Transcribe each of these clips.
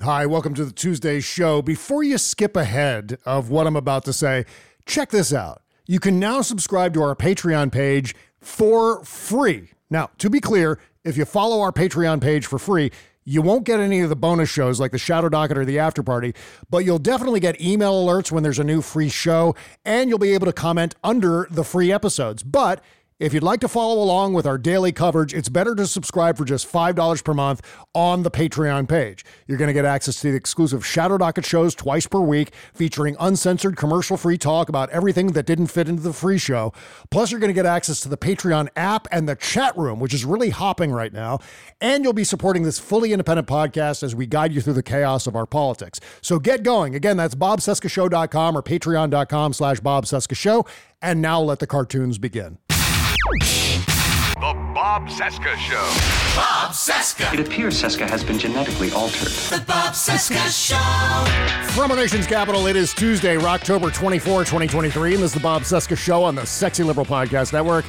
Hi, welcome to the Tuesday show. Before you skip ahead of what I'm about to say, check this out. You can now subscribe to our Patreon page for free. Now, to be clear, if you follow our Patreon page for free, you won't get any of the bonus shows like the Shadow Docket or the After Party, but you'll definitely get email alerts when there's a new free show, and you'll be able to comment under the free episodes. But if you'd like to follow along with our daily coverage, it's better to subscribe for just $5 per month on the Patreon page. You're going to get access to the exclusive Shadow Docket shows twice per week, featuring uncensored, commercial free talk about everything that didn't fit into the free show. Plus, you're going to get access to the Patreon app and the chat room, which is really hopping right now. And you'll be supporting this fully independent podcast as we guide you through the chaos of our politics. So get going. Again, that's bobcescashow.com or patreon.com slash bobcescashow. And now let the cartoons begin. The Bob Cesca Show. Bob Cesca. It appears Cesca has been genetically altered. The Bob Cesca Show. From our nation's capital, it is Tuesday, October 24, 2023, and this is the Bob Cesca Show on the Sexy Liberal Podcast Network.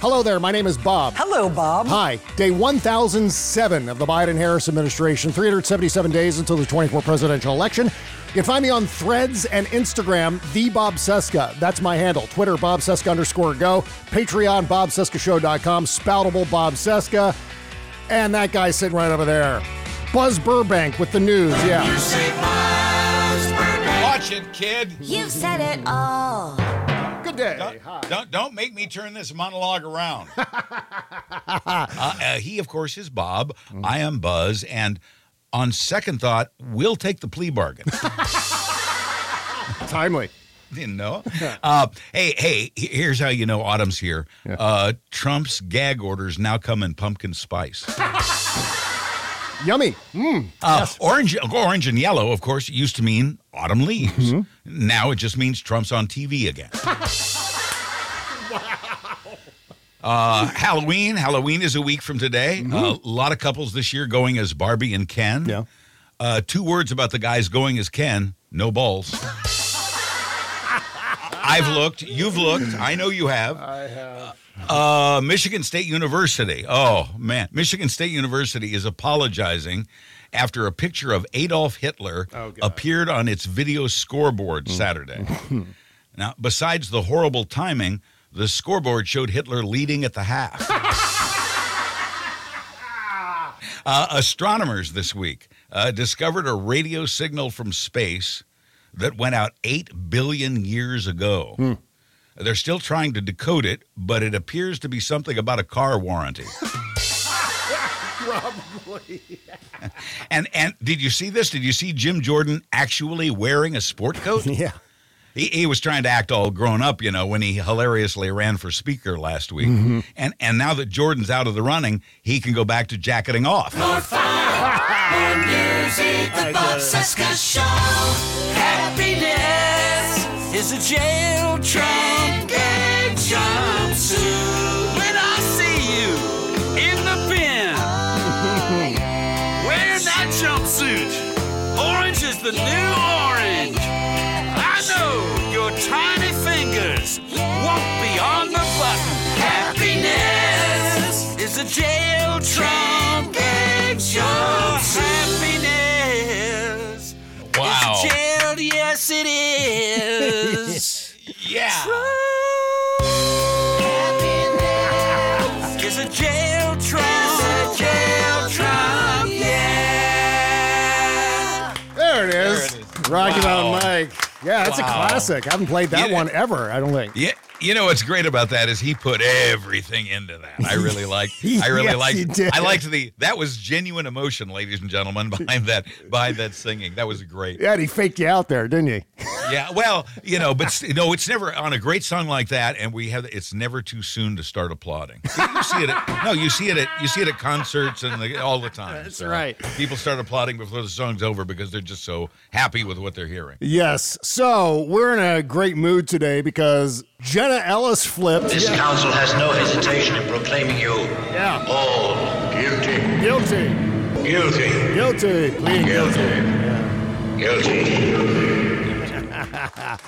Hello there, my name is Bob. Hello, Bob. Hi. Day 1007 of the Biden Harris administration, 377 days until the 24 presidential election. You can find me on threads and Instagram, the Bob Cesca. That's my handle. Twitter, Bob Cesca underscore go. Patreon, BobCescaShow.com. Spoutible Bob Cesca. And that guy sitting right over there. Buzz Burbank with the news. Yeah. You Buzz Burbank. Watch it, kid. You've said it all. Good day. Don't, don't, don't make me turn this monologue around. uh, uh, he, of course, is Bob. I am Buzz. And on second thought, we'll take the plea bargain. Timely. Didn't know. Uh, hey, hey, here's how you know autumn's here. Uh, Trump's gag orders now come in pumpkin spice. Yummy. Mm. Uh, Orange, orange and yellow, of course, used to mean autumn leaves. Now it just means Trump's on TV again. Uh, Halloween. Halloween is a week from today. Uh, a lot of couples this year going as Barbie and Ken. Yeah. Uh, two words about the guys going as Ken: no balls. I've looked. You've looked. I know you have. I have. Uh, Michigan State University. Oh man, Michigan State University is apologizing after a picture of Adolf Hitler appeared on its video scoreboard Saturday. now, besides the horrible timing, the scoreboard showed Hitler leading at the half. Uh, astronomers this week uh, discovered a radio signal from space that went out 8 billion years ago. They're still trying to decode it, but it appears to be something about a car warranty. Probably. and and did you see this? Did you see Jim Jordan actually wearing a sport coat? Yeah. He, he was trying to act all grown up, you know, when he hilariously ran for speaker last week. Mm-hmm. And and now that Jordan's out of the running, he can go back to jacketing off. More fire. More music. The Bob Cesca Show. Happiness is a jail Trump gag yeah. Is a jail a jail. Yeah. There it is. There. Rocky wow. Mountain Mike. Yeah, that's wow. a classic. I haven't played that yeah. one ever. I don't think. Yeah you know what's great about that is he put everything into that. I really like. I really Yes, did. I liked the. That was genuine emotion, ladies and gentlemen, behind that behind that singing. That was great. Yeah, and he faked you out there, didn't he? Yeah, well, you know, but s- no, it's never on a great song like that, and we have. It's never too soon to start applauding. You see it. At, no, you see it at you see it at concerts and the, all the time. That's uh, right. People start applauding before the song's over because they're just so happy with what they're hearing. Yes. So we're in a great mood today because Jenna Ellis flipped. This council has no hesitation in proclaiming you Yeah. all guilty. Guilty. Guilty. Guilty. Pleading guilty. Guilty.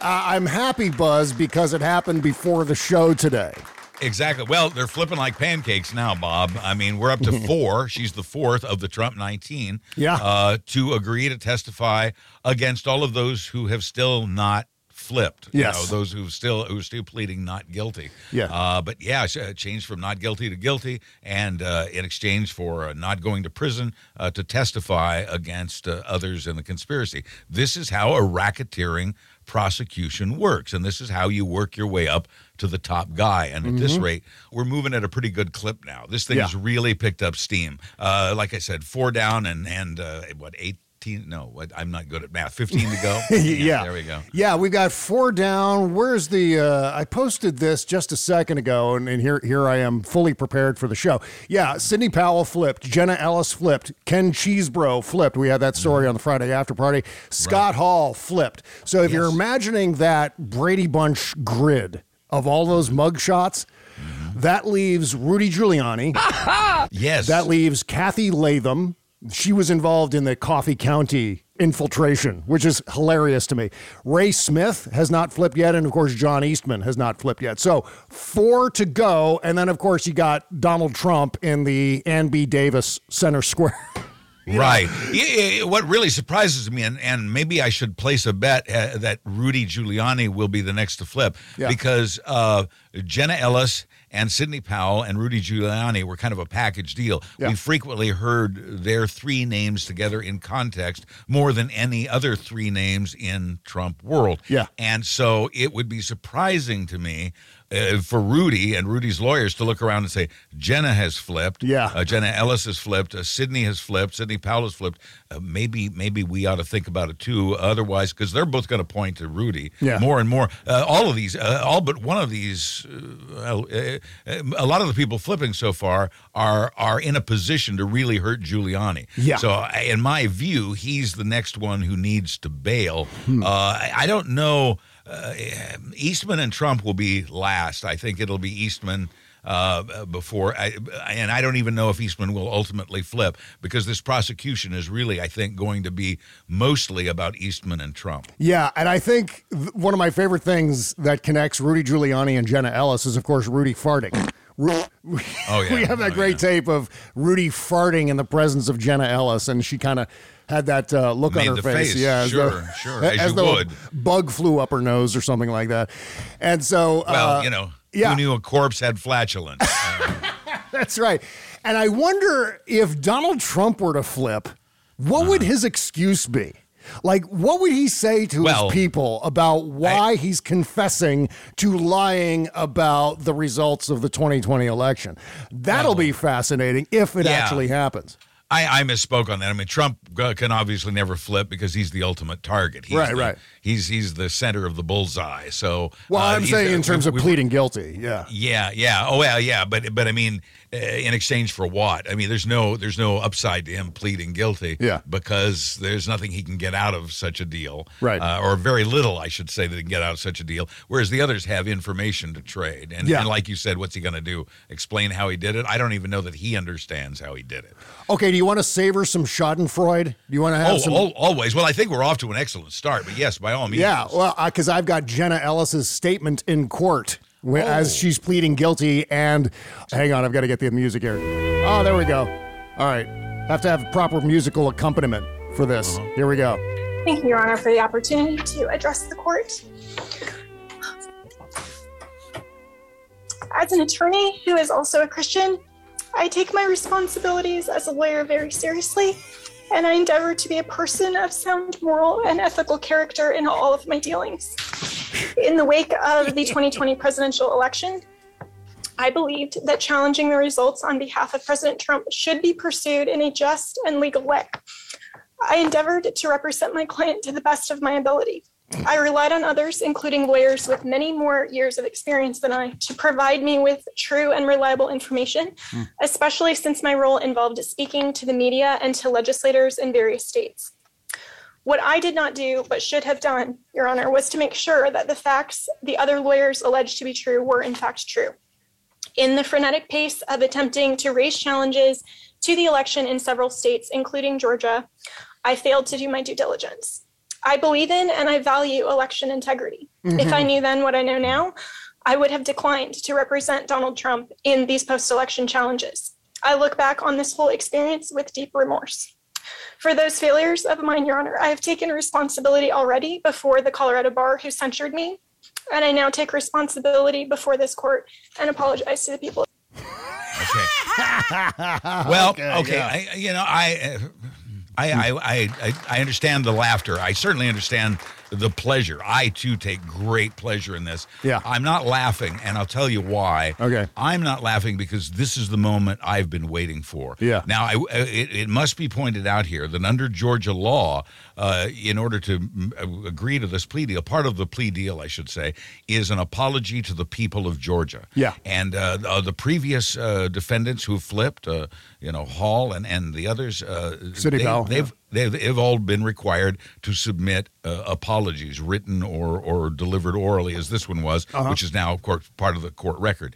Uh, I'm happy, Buzz, because it happened before the show today. Exactly. Well, they're flipping like pancakes now, Bob. I mean, we're up to four. She's the fourth of the Trump 19. Yeah. Uh, to agree to testify against all of those who have still not flipped. You know, those who still who are still pleading not guilty. Yeah. Uh, but yeah, uh, changed from not guilty to guilty, and uh, in exchange for uh, not going to prison uh, to testify against uh, others in the conspiracy. This is how a racketeering prosecution works, and this is how you work your way up to the top guy. And at this rate, we're moving at a pretty good clip now. This thing Mm-hmm. Yeah. has really picked up steam. Uh, like I said, four down and and uh, what eight. No, what, I'm not good at math. 15 to go. yeah. There we go. Yeah, we've got four down. Where's the? Uh, I posted this just a second ago, and, and here here I am, fully prepared for the show. Yeah, Sidney Powell flipped, Jenna Ellis flipped, Ken Chesebro flipped. We had that story Mm-hmm. on the Friday after party. Scott Hall flipped. So if you're imagining that Brady Bunch grid of all those mug shots. Mm-hmm. That leaves Rudy Giuliani. Yes. That leaves Cathy Latham. She was involved in the Coffee County infiltration, which is hilarious to me. Ray Smith has not flipped yet, and of course, John Eastman has not flipped yet. So four to go. And then, of course, you got Donald Trump in the Ann B. Davis Center Square. Right. Yeah, yeah, what really surprises me, and, and maybe I should place a bet uh, that Rudy Giuliani will be the next to flip Yeah. because uh, Jenna Ellis and Sidney Powell and Rudy Giuliani were kind of a package deal. Yeah. We frequently heard their three names together in context more than any other three names in Trump world. Yeah. And so it would be surprising to me uh, for Rudy and Rudy's lawyers to look around and say, Jenna has flipped. Yeah. Uh, Jenna Ellis has flipped. Uh, Sidney has flipped. Sidney Powell has flipped. Uh, maybe maybe we ought to think about it too. Otherwise, because they're both going to point to Rudy Yeah. more and more. Uh, all of these, uh, all but one of these, uh, uh, uh, a lot of the people flipping so far are are in a position to really hurt Giuliani. Yeah. So in my view, he's the next one who needs to bail. Hmm. Uh, I don't know. Uh, Eastman and Trump will be last. I think it'll be Eastman uh, before, I, and I don't even know if Eastman will ultimately flip because this prosecution is really, I think, going to be mostly about Eastman and Trump. Yeah, and I think th- one of my favorite things that connects Rudy Giuliani and Jenna Ellis is, of course, Rudy farting. Ru- Oh, yeah. we have that Oh, great yeah. tape of Rudy farting in the presence of Jenna Ellis, and she kind of had that uh, look Made on her face. face. Yeah, as Sure, though- sure, as you though would. bug flew up her nose or something like that. And so, Well, uh, you know, yeah. who knew a corpse had flatulence? Uh, That's right. And I wonder if Donald Trump were to flip, what would Uh-huh. his excuse be? Like, what would he say to Well, his people about why he's confessing to lying about the results of the 2020 election? That'll be fascinating if it Yeah. actually happens. I, I misspoke on that. I mean, Trump can obviously never flip because he's the ultimate target. He's Right, the- right. He's he's the center of the bullseye. So, Well, uh, I'm saying in terms we- of we- pleading guilty. Yeah. Yeah, yeah. Oh, well, yeah. But but I mean, in exchange for what? I mean, there's no there's no upside to him pleading guilty. Yeah. Because there's nothing he can get out of such a deal. Right. Uh, or very little, I should say, that he can get out of such a deal. Whereas the others have information to trade. And, Yeah. and like you said, what's he going to do? Explain how he did it? I don't even know that he understands how he did it. Okay, do you want to savor some Schadenfreude? Do you want to have Oh, some? al- always. Well, I think we're off to an excellent start. But yes, by all means. Yeah, well, because I've got Jenna Ellis's statement in court wh- as Oh. she's pleading guilty. And hang on, I've got to get the music here. Oh, there we go. All right, have to have proper musical accompaniment for this. Uh-huh. Here we go. Thank you, Your Honor, for the opportunity to address the court. As an attorney who is also a Christian, I take my responsibilities as a lawyer very seriously. And I endeavor to be a person of sound moral and ethical character in all of my dealings. In the wake of the 2020 presidential election, I believed that challenging the results on behalf of President Trump should be pursued in a just and legal way. I endeavored to represent my client to the best of my ability. I relied on others, including lawyers with many more years of experience than I, to provide me with true and reliable information, mm. especially since my role involved speaking to the media and to legislators in various states. What I did not do, but should have done, Your Honor, was to make sure that the facts the other lawyers alleged to be true were in fact true. In the frenetic pace of attempting to raise challenges to the election in several states, including Georgia, I failed to do my due diligence. I believe in and I value election integrity. Mm-hmm. If I knew then what I know now, I would have declined to represent Donald Trump in these post election challenges. I look back on this whole experience with deep remorse. For those failures of mine, Your Honor, I have taken responsibility already before the Colorado bar who censured me, and I now take responsibility before this court and apologize to the people. Okay. well, okay, okay. Yeah. I, you know, I. Uh, I, I, I, I understand the laughter. I certainly understand the pleasure. I too take great pleasure in this. Yeah. I'm not laughing, and I'll tell you why. Okay. I'm not laughing because this is the moment I've been waiting for. Yeah. Now, I, it, it must be pointed out here that under Georgia law, uh, in order to uh, agree to this plea deal, part of the plea deal, I should say, is an apology to the people of Georgia. Yeah. And uh, uh the previous uh, defendants who flipped, uh, you know, Hall and, and the others, City they, Powell, they've, yeah. They've, they've all been required to submit apologies apologies, written or or delivered orally, as this one was, uh-huh. which is now, of course, part of the court record.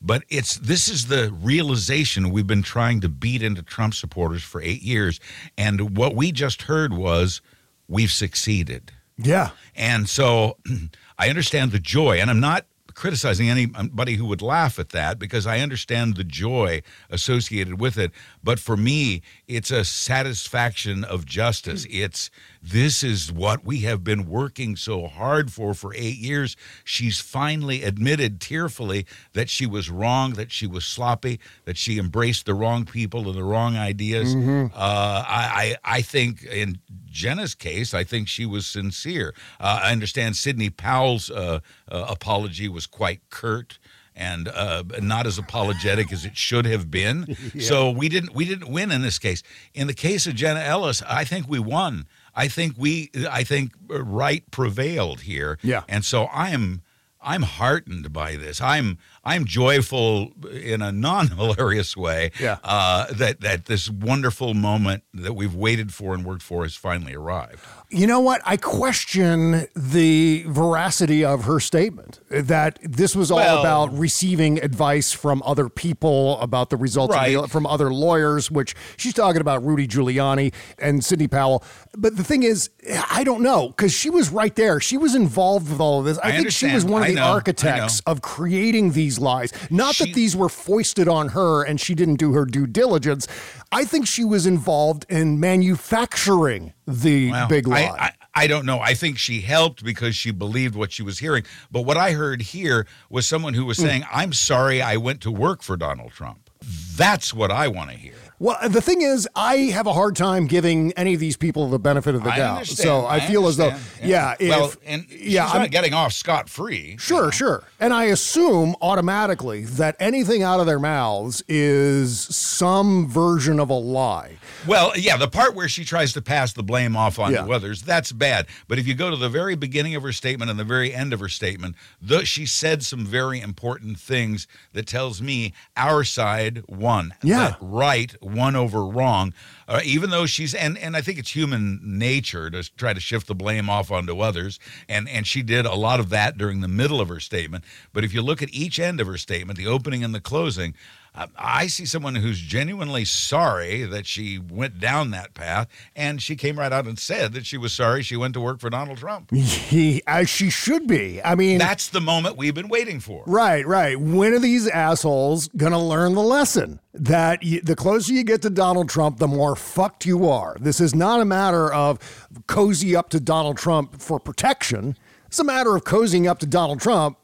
But it's this is the realization we've been trying to beat into Trump supporters for eight years, and what we just heard was we've succeeded. Yeah, and so I understand the joy, and I'm not criticizing anybody who would laugh at that because I understand the joy associated with it. But for me, it's a satisfaction of justice. Hmm. It's this is what we have been working so hard for for eight years. She's finally admitted tearfully that she was wrong, that she was sloppy, that she embraced the wrong people and the wrong ideas. Mm-hmm. Uh, I, I, I think in Jenna's case, I think she was sincere. Uh, I understand Sidney Powell's uh, uh apology was quite curt and uh, not as apologetic as it should have been. yeah. So we didn't we didn't win in this case. In the case of Jenna Ellis, I think we won. I think we I think uh, right prevailed here. Yeah. And so I am I'm heartened by this. I'm I'm joyful in a non hilarious way. Yeah. Uh, that that this wonderful moment that we've waited for and worked for has finally arrived. You know what? I question the veracity of her statement that this was all well, about receiving advice from other people about the results right. the, from other lawyers, which she's talking about Rudy Giuliani and Sidney Powell. But the thing is, I don't know because she was right there. She was involved with all of this. I, I think understand. she was one of I the know. architects of creating these lies. Not she, that these were foisted on her and she didn't do her due diligence. I think she was involved in manufacturing the well, big lie. I, I, I don't know. I think she helped because she believed what she was hearing. But what I heard here was someone who was hmm. saying, I'm sorry I went to work for Donald Trump. That's what I want to hear. Well, the thing is, I have a hard time giving any of these people the benefit of the I doubt. So I, I feel understand. as though, yeah, yeah well, if, and yeah, I'm not getting off scot free. Sure, you know? sure. And I assume automatically that anything out of their mouths is some version of a lie. Well, yeah, the part where she tries to pass the blame off on yeah. others, that's bad. But if you go to the very beginning of her statement and the very end of her statement, the, she said some very important things that tells me our side won. Yeah. right won over wrong. Uh, even though she's and and I think it's human nature to try to shift the blame off onto others, and and she did a lot of that during the middle of her statement. But if you look at each end of her statement, the opening and the closing, Uh, I see someone who's genuinely sorry that she went down that path, and she came right out and said that she was sorry she went to work for Donald Trump. As she should be. I mean, that's the moment we've been waiting for. Right, right. When are these assholes going to learn the lesson? That you, the closer you get to Donald Trump, the more fucked you are. This is not a matter of cozy up to Donald Trump for protection. It's a matter of cozying up to Donald Trump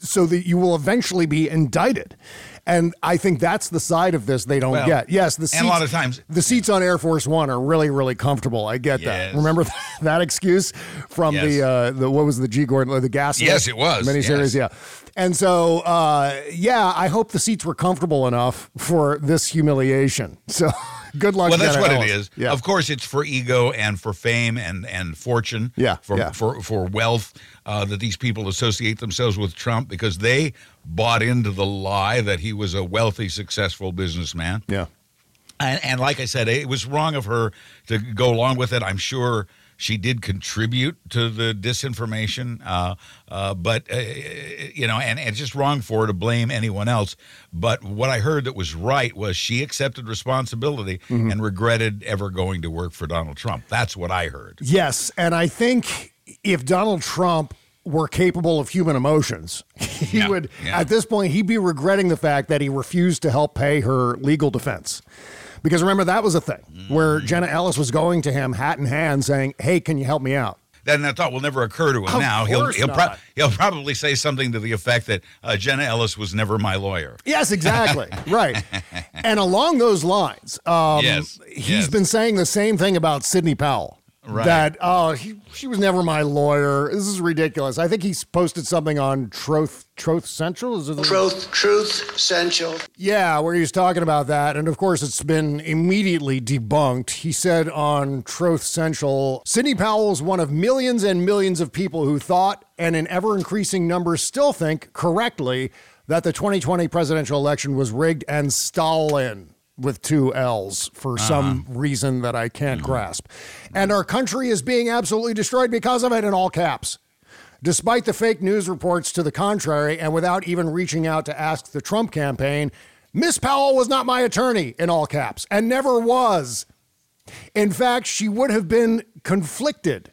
so that you will eventually be indicted. And I think that's the side of this they don't Well, get. Yes, the seats, and a lot of times- the seats on Air Force One are really, really comfortable. I get Yes. that. Remember that excuse from Yes. the uh, the what was the G Gordon the gas? Yes, it was. miniseries. Yes. Yeah, and so uh, yeah, I hope the seats were comfortable enough for this humiliation. So good luck. Well, that's what it is. Yeah. Of course, it's for ego and for fame and and fortune. Yeah, For yeah. for for wealth uh, that these people associate themselves with Trump because they bought into the lie that he was a wealthy, successful businessman. Yeah. And, and like I said, it was wrong of her to go along with it. I'm sure she did contribute to the disinformation, uh, uh, but uh, you know, and, and it's just wrong for her to blame anyone else. But what I heard that was right was she accepted responsibility Mm-hmm. and regretted ever going to work for Donald Trump. That's what I heard. Yes, and I think if Donald Trump were capable of human emotions, he Yeah, would yeah. at this point he'd be regretting the fact that he refused to help pay her legal defense. Because remember that was a thing where Mm-hmm. Jenna Ellis was going to him hat in hand saying, "Hey, can you help me out?" Then that thought will never occur to him Of now. He'll he'll, pro- he'll probably say something to the effect that uh, Jenna Ellis was never my lawyer. Yes, exactly. right. And along those lines, um, Yes, he's yes. been saying the same thing about Sidney Powell. Right. That oh, he, she was never my lawyer. This is ridiculous. I think he's posted something on Troth Troth Central. Is it the- Truth, truth, essential. Yeah, where he was talking about that. And of course, it's been immediately debunked. He said on Truth Central Sidney Powell is one of millions and millions of people who thought, and in ever increasing numbers still think correctly, that the 2020 presidential election was rigged and Stalin with two L's for uh-huh. some reason that I can't mm-hmm. grasp. And our country is being absolutely destroyed because of it in all caps. Despite the fake news reports to the contrary, and without even reaching out to ask the Trump campaign, Miss Powell was not my attorney in all caps and never was. In fact, she would have been conflicted.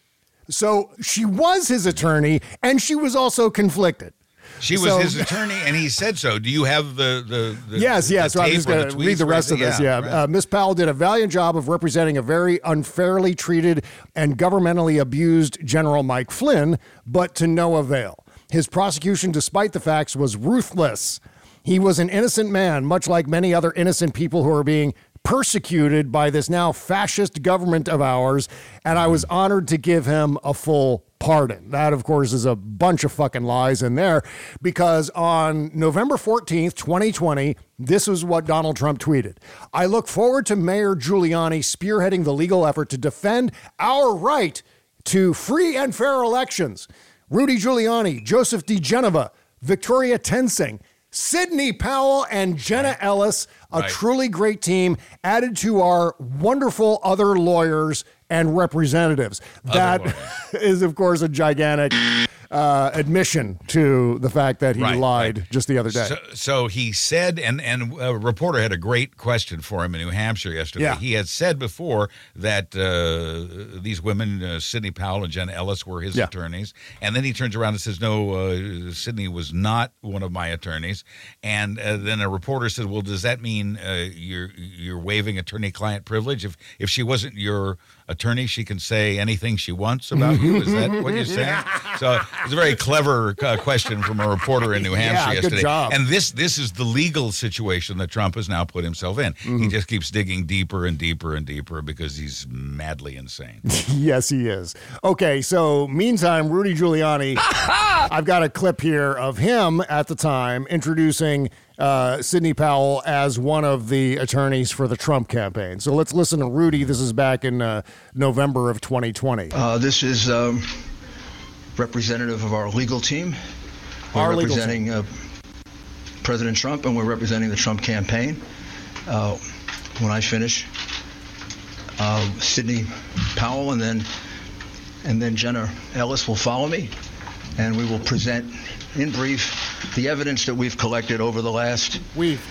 So she was his attorney and she was also conflicted. She was So- his attorney, and he said so. Do you have the the, the Yes, the yes. So I'm just going to read the rest of this. Yeah. right. Uh, Miss Powell did a valiant job of representing a very unfairly treated and governmentally abused General Mike Flynn, but to no avail. His prosecution, despite the facts, was ruthless. He was an innocent man, much like many other innocent people who are being persecuted by this now fascist government of ours, and I was honored to give him a full pardon. That, of course, is a bunch of fucking lies in there because on November 14th, 2020, this is what Donald Trump tweeted. I look forward to Mayor Giuliani spearheading the legal effort to defend our right to free and fair elections. Rudy Giuliani, Joseph diGenova, Victoria Toensing, Sidney Powell, and Jenna Ellis, a Right. truly great team added to our wonderful other lawyers and representatives. That lawyers. of course, a gigantic uh, admission to the fact that he Right, lied right. just the other day. So, so he said, and and a reporter had a great question for him in New Hampshire yesterday. Yeah. He had said before that uh, these women, uh, Sidney Powell and Jenna Ellis, were his Yeah. attorneys, and then he turns around and says, "No, uh, Sidney was not one of my attorneys." And uh, then a reporter said, "Well, does that mean uh, you're you're waiving attorney-client privilege? If if she wasn't your attorney, she can say anything she wants about you. Is that what you're saying?" So it's a very clever uh, question from a reporter in New Hampshire Yeah, good job. And this this is the legal situation that Trump has now put himself in. Mm-hmm. He just keeps digging deeper and deeper and deeper because he's madly insane. yes, he is. Okay, so meantime, Rudy Giuliani, I've got a clip here of him at the time introducing uh, Sidney Powell as one of the attorneys for the Trump campaign. So let's listen to Rudy. This is back in uh, November of 2020. Uh, this is um, representative of our legal team. We're Our legal representing uh, President Trump, and we're representing the Trump campaign. Uh, when I finish, uh, Sidney Powell and then and then Jenna Ellis will follow me, and we will present in brief the evidence that we've collected over the last, We've.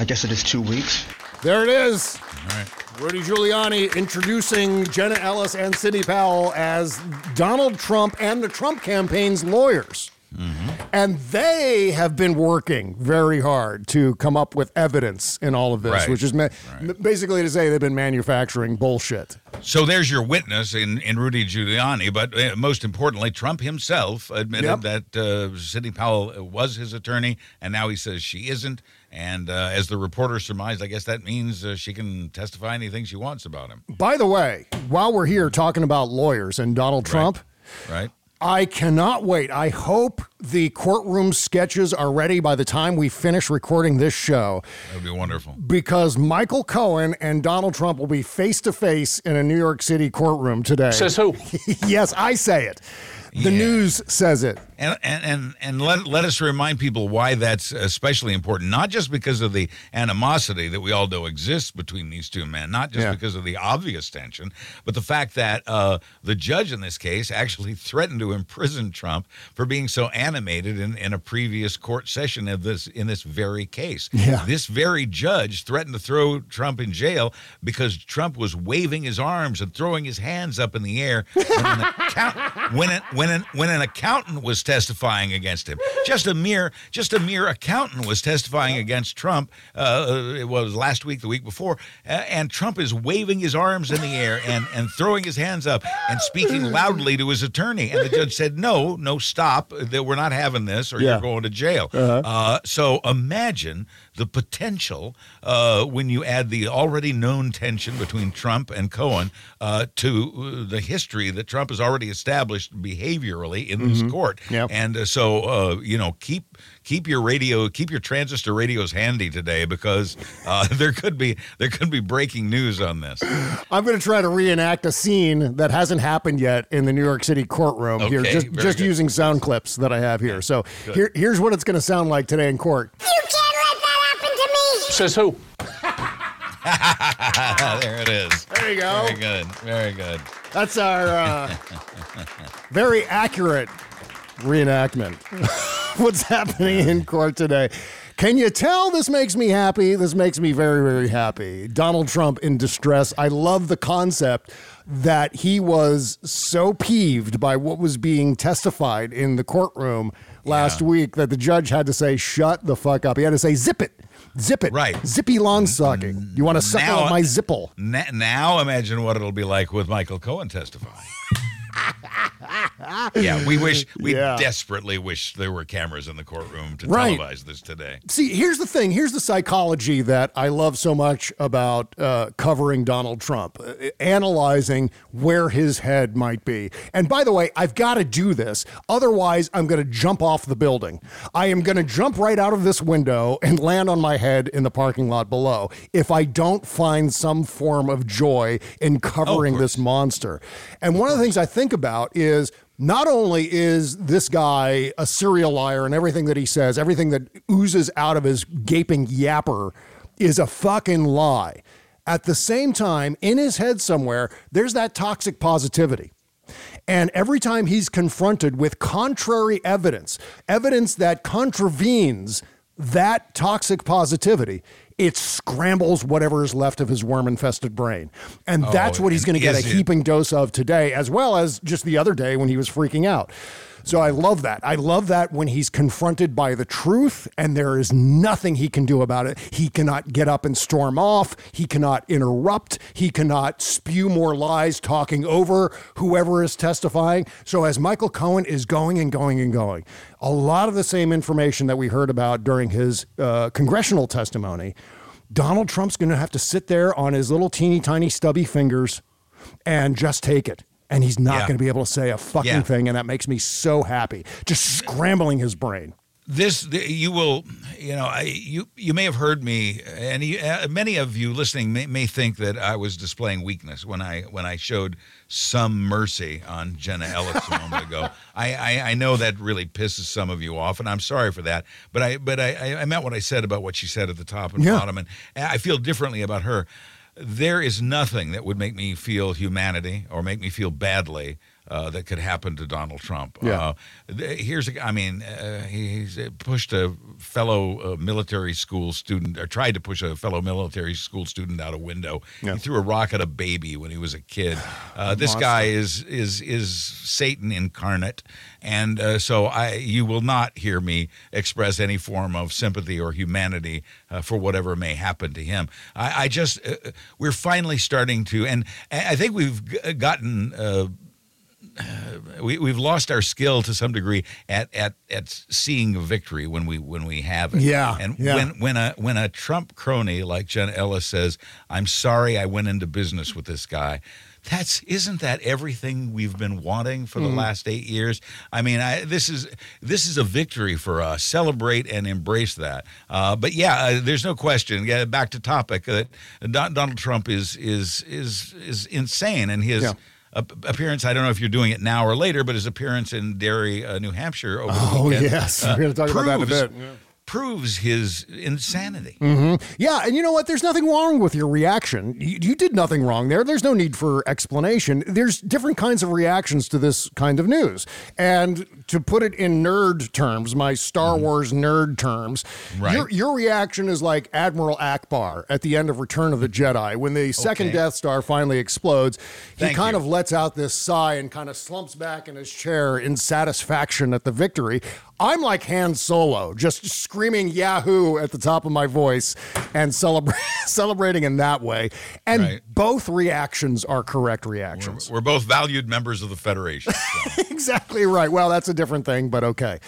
I guess it is two weeks. There it is. All right. Rudy Giuliani introducing Jenna Ellis and Sidney Powell as Donald Trump and the Trump campaign's lawyers. Hmm. And they have been working very hard to come up with evidence in all of this, Right. which is ma- basically to say they've been manufacturing bullshit. So there's your witness in, in Rudy Giuliani, but uh, most importantly, Trump himself admitted that uh, Sidney Powell was his attorney, and now he says she isn't. And uh, as the reporter surmised, I guess that means uh, she can testify anything she wants about him, By the way, while we're here talking about lawyers and Donald Trump, right? I cannot wait. I hope the courtroom sketches are ready by the time we finish recording this show That would be wonderful. because Michael Cohen and Donald Trump will be face to face in a New York City courtroom today. Says who? yes, I say it. The news says it. And and and, and let, let us remind people why that's especially important, not just because of the animosity that we all know exists between these two men, not just Yeah. because of the obvious tension, but the fact that uh, the judge in this case actually threatened to imprison Trump for being so animated in, in a previous court session of this in this very case. Yeah. This very judge threatened to throw Trump in jail because Trump was waving his arms and throwing his hands up in the air when an, account, when, an, when, an, when an accountant was testifying against him. Just a mere just a mere accountant was testifying against Trump. Uh, it was last week, the week before, uh, and Trump is waving his arms in the air and and throwing his hands up and speaking loudly to his attorney. And the judge said, "No, no, stop! That we're not having this, or Yeah. you're going to jail." Uh-huh. Uh, so imagine the potential uh, when you add the already known tension between Trump and Cohen uh, to uh, the history that Trump has already established behaviorally in this Mhm. court. Yep. And uh, so, uh, you know, keep keep your radio, keep your transistor radios handy today because uh, there could be there could be breaking news on this. I'm going to try to reenact a scene that hasn't happened yet in the New York City courtroom here, just, just using sound clips that I have here. So good. here, here's what it's going to sound like today in court. Says who? there it is. There you go. Very good. Very good. That's our uh, very accurate reenactment. What's happening in court today? Can you tell this makes me happy? This makes me very, very happy. Donald Trump in distress. I love the concept that he was so peeved by what was being testified in the courtroom last week that the judge had to say, shut the fuck up. He had to say, zip it. Zip it. Right. Zippy lawn sucking. You want to suck Now- on my zipple. Now imagine what it'll be like with Michael Cohen testifying. yeah, we wish we Yeah. desperately wish there were cameras in the courtroom to Right. televise this today. See, here's the thing. Here's the psychology that I love so much about uh, covering Donald Trump, uh, analyzing where his head might be. And by the way, I've got to do this. Otherwise, I'm going to jump off the building. I am going to jump right out of this window and land on my head in the parking lot below if I don't find some form of joy in covering this monster. And one of the things I think about is not only is this guy a serial liar and everything that he says, everything that oozes out of his gaping yapper is a fucking lie. At the same time, in his head somewhere, there's that toxic positivity. And every time he's confronted with contrary evidence, evidence that contravenes that toxic positivity, it scrambles whatever is left of his worm infested brain. And Oh, that's what he's going to get a heaping dose of today, as well as just the other day when he was freaking out. So I love that. I love that when he's confronted by the truth and there is nothing he can do about it. He cannot get up and storm off. He cannot interrupt. He cannot spew more lies talking over whoever is testifying. So as Michael Cohen is going and going and going, a lot of the same information that we heard about during his uh, congressional testimony, Donald Trump's going to have to sit there on his little teeny tiny stubby fingers and just take it. And he's not Yeah. going to be able to say a fucking Yeah. thing. And that makes me so happy. Just scrambling his brain. this the, you will you know I, you you may have heard me and you, uh, many of you listening may, may think that I was displaying weakness when I when I showed some mercy on Jenna Ellis a moment ago. I, I I know that really pisses some of you off, and I'm sorry for that. But I but I I- I meant what I said about what she said at the top and Yeah. bottom, and I feel differently about her. There is nothing that would make me feel humanity or make me feel badly uh, that could happen to Donald Trump. Yeah. Uh, th- here's a, I mean, uh, he, he's pushed a fellow uh, military school student, or tried to push a fellow military school student out a window. Yeah. He threw a rock at a baby when he was a kid. Uh, this Monster. guy is is is Satan incarnate, and uh, so I you will not hear me express any form of sympathy or humanity uh, for whatever may happen to him. I, I just uh, we're finally starting to, and I think we've gotten. Uh, we, we've lost our skill to some degree at, at, at seeing a victory when we when we have it. Yeah, and yeah. when when a when a Trump crony like Jen Ellis says, "I'm sorry, I went into business with this guy." That's isn't that everything we've been wanting for the Mhm. last eight years? I mean, I, this is this is a victory for us. Celebrate and embrace that. Uh, but yeah, uh, there's no question. Yeah, back to topic that Don, Donald Trump is is is is insane, and his Yeah. Ap- appearance. I don't know if you're doing it now or later, but his appearance in Derry, uh, New Hampshire over the Oh, weekend. yes. We're gonna talk about that in a proves- bit. Proves his insanity. hmm Yeah, and you know what? There's nothing wrong with your reaction. You, you did nothing wrong there. There's no need for explanation. There's different kinds of reactions to this kind of news. And to put it in nerd terms, my Star Wars nerd terms, Mm-hmm. Right. your, your reaction is like Admiral Ackbar at the end of Return of the Jedi. When the second Okay. Death Star finally explodes, he Thank kind you. of lets out this sigh and kind of slumps back in his chair in satisfaction at the victory. I'm like Han Solo, just screaming Yahoo at the top of my voice and celebra- celebrating in that way. And Right. both reactions are correct reactions. We're both valued members of the Federation. so. exactly right. Well, that's a different thing, but okay.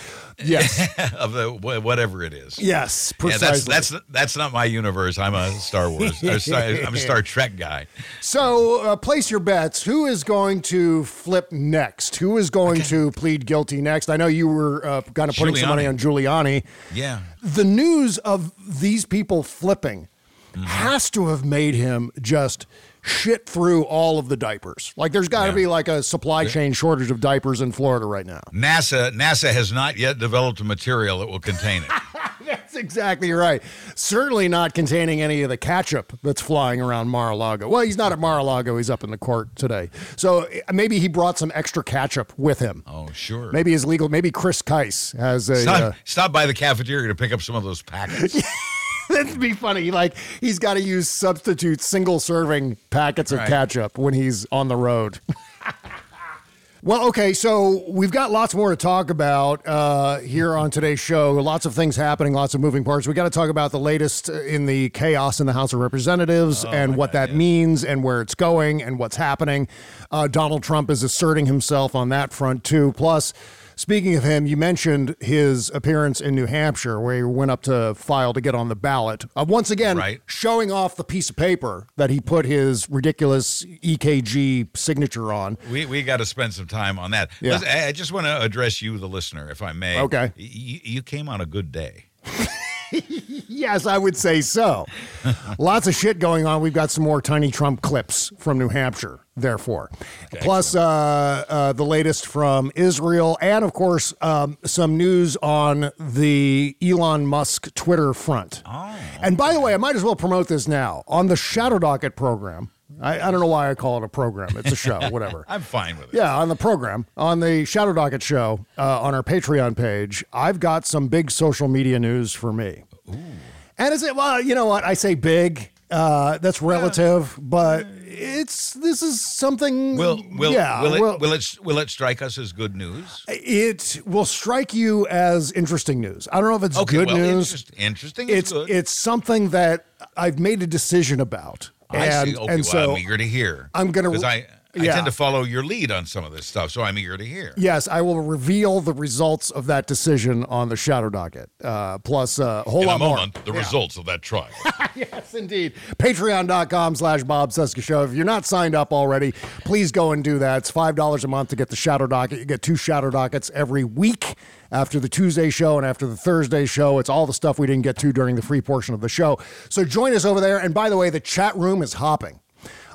Yes. of the whatever it is. yes, Yeah, precisely. that's that's that's not my universe. I'm a Star Wars. or Star- I'm a Star Trek guy. So, uh, place your bets. Who is going to flip next? Who is going to plead guilty next? I know you were uh, kind of putting some money on Giuliani. Yeah. The news of these people flipping has to have made him just shit through all of the diapers. Like, there's got to Yeah. be like a supply chain shortage of diapers in Florida right now. NASA NASA has not yet developed a material that will contain it. That's exactly right. Certainly not containing any of the ketchup that's flying around Mar-a-Lago. Well, he's not at Mar-a-Lago. He's up in the court today. So uh, maybe he brought some extra ketchup with him. Oh, sure. Maybe his legal. Maybe Chris Kise has a. Stop, Uh, stop by the cafeteria to pick up some of those packets. that'd be funny. Like he's got to use substitute single-serving packets of Right. ketchup when he's on the road. Well, okay, so we've got lots more to talk about uh, here on today's show. Lots of things happening, lots of moving parts. We got to talk about the latest in the chaos in the House of Representatives and what that means and where it's going and what's happening. Uh, Donald Trump is asserting himself on that front too. Plus, speaking of him, you mentioned his appearance in New Hampshire where he went up to file to get on the ballot. Uh, once again, Right. showing off the piece of paper that he put his ridiculous EKG signature on. We we got to spend some time on that. Yeah. Listen, I I just want to address you, the listener, if I may. Okay. You came on a good day. Yes, I would say so. Lots of shit going on. We've got some more tiny Trump clips from New Hampshire, therefore. Plus, uh, uh, the latest from Israel, and of course, um, some news on the Elon Musk Twitter front. Oh. And by the way, I might as well promote this now. On the Shadow Docket program, I, I don't know why I call it a program, it's a show, whatever. I'm fine with it. Yeah, on the program, on the Shadow Docket show, uh, on our Patreon page, I've got some big social media news for me. And is it well? You know what? I say big. Uh, that's relative, but it's this is something. Will will yeah, will it well, will it will it strike us as good news? it will strike you as interesting news. I don't know if it's Okay, good well, news. interest- interesting It's good. it's something that I've made a decision about. I and, see. Okay, and well, so I'm eager to hear. I'm gonna- I I yeah. tend to follow your lead on some of this stuff, so I'm eager to hear. Yes, I will reveal the results of that decision on the Shadow Docket. Uh, plus uh, a whole In lot a more. moment, the Yeah. results of that trial. yes, indeed. Patreon.com slash Bob Cesca Show. If you're not signed up already, please go and do that. It's $5 a month to get the Shadow Docket. You get two Shadow Dockets every week after the Tuesday show and after the Thursday show. It's all the stuff we didn't get to during the free portion of the show. So join us over there. And by the way, the chat room is hopping.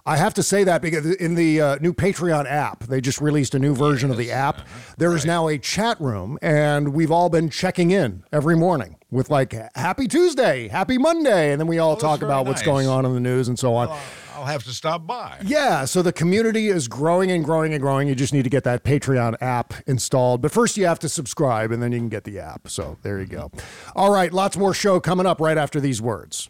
I have to say that because in the uh, new Patreon app, they just released a new version of the app. There is now a chat room, and we've all been checking in every morning with like "Happy Tuesday," "Happy Monday," and then we all talk very about what's going on in the news and so on. I'll I'll have to stop by. Yeah, so the community is growing and growing and growing. You just need to get that Patreon app installed. But first, you have to subscribe, and then you can get the app. So there you go. All right, lots more show coming up right after these words.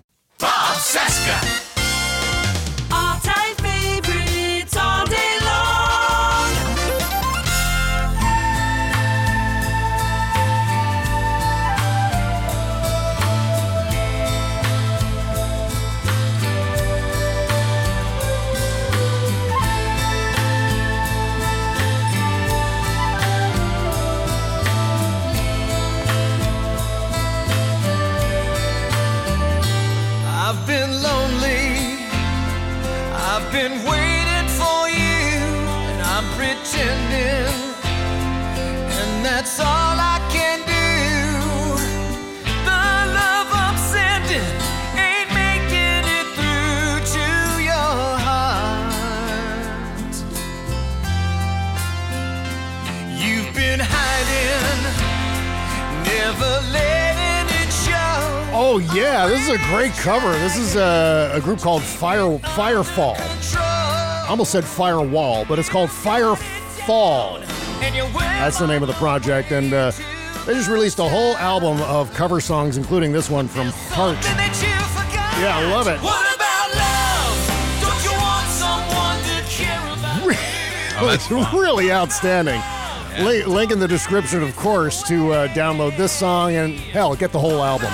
Bob Cesca. Been waiting for you, and I'm pretending, and that's all I can do. The love I'm sending ain't making it through to your heart. You've been hiding, never show. Oh yeah, this is a great cover. This is a, a group called Fire Firefall. I almost said Firewall, but it's called Firefall. That's the name of the project, and uh, they just released a whole album of cover songs, including this one from Heart. Yeah, I love it. What about love? Don't you want someone to care about? Oh, that's It's really outstanding. Link, link in the description, of course, to uh, download this song and hell, get the whole album.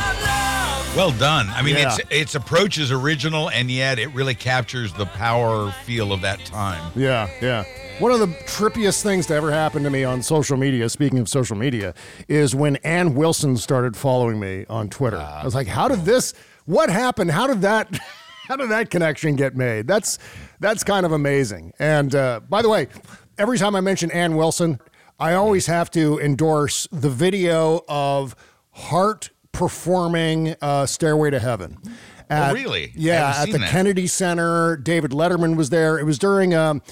Well done. I mean, Yeah. its its approach is original, and yet it really captures the power feel of that time. Yeah, yeah. One of the trippiest things to ever happen to me on social media, speaking of social media, is when Ann Wilson started following me on Twitter. I was like, how did this, what happened? How did that, how did that connection get made? That's, that's kind of amazing. And uh, by the way, every time I mention Ann Wilson, I always have to endorse the video of Heart performing uh, Stairway to Heaven. Oh, really? Yeah, at the that. Kennedy Center. David Letterman was there. It was during, um,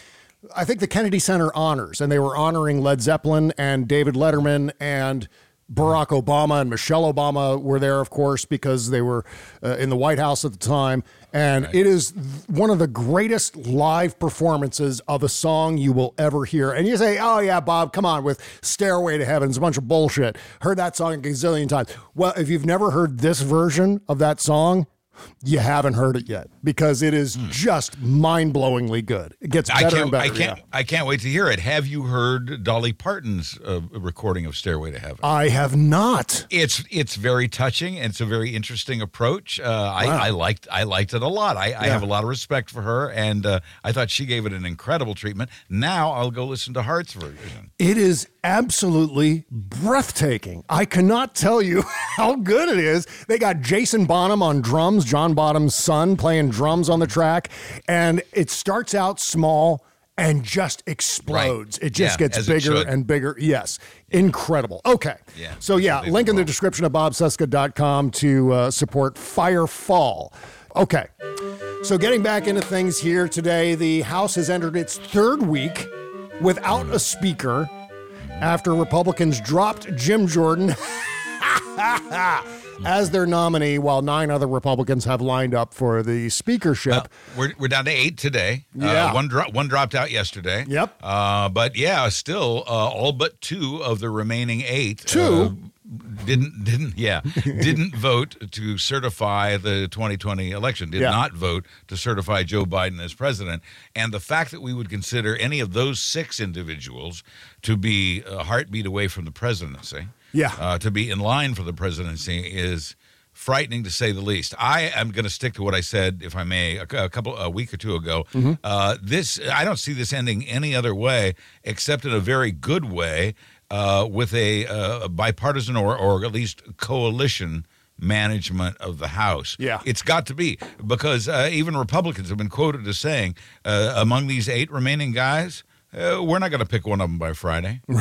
I think, the Kennedy Center honors, and they were honoring Led Zeppelin and David Letterman and Barack Obama and Michelle Obama were there, of course, because they were uh, in the White House at the time. And it is one of the greatest live performances of a song you will ever hear. And you say, oh, yeah, Bob, come on, with Stairway to Heaven. It's a bunch of bullshit. Heard that song a gazillion times. Well, if you've never heard this version of that song, you haven't heard it yet because it is just mind-blowingly good. It gets Hmm. I better can't. and better. I can't. yeah. I can't wait to hear it. Have you heard Dolly Parton's uh, recording of "Stairway to Heaven"? I have not. It's it's very touching. and It's a very interesting approach. Uh, I, Wow. I liked I liked it a lot. I, I have a lot of respect for her, and uh, I thought she gave it an incredible treatment. Now I'll go listen to Heart's version. It is absolutely breathtaking. I cannot tell you how good it is. They got Jason Bonham on drums, John Bonham's son playing drums on the track, and it starts out small and just explodes. Right. It just Yeah, gets bigger and bigger. Yes. Incredible. Okay. Yeah, So yeah, link in the description of bobcesca.com to uh, support Firefall. Okay. So getting back into things here today, the House has entered its third week without a speaker after Republicans dropped Jim Jordan as their nominee, while nine other Republicans have lined up for the speakership. We're, we're down to eight today. Yeah. Uh, one dro- one dropped out yesterday. Yep. Uh, but yeah, still uh, all but two of the remaining eight. Two? uh, didn't didn't yeah didn't vote to certify the 2020 election did Yeah. not vote to certify Joe Biden as president and the fact that we would consider any of those six individuals to be a heartbeat away from the presidency Yeah. uh, to be in line for the presidency is frightening to say the least. I am going to stick to what I said, if I may, a, a couple a week or two ago. Mhm. Uh, this I don't see this ending any other way except in a very good way uh, with a, uh, bipartisan or or at least coalition management of the House. Yeah. it's got to be because uh, even Republicans have been quoted as saying uh, among these eight remaining guys. Uh, we're not going to pick one of them by Friday.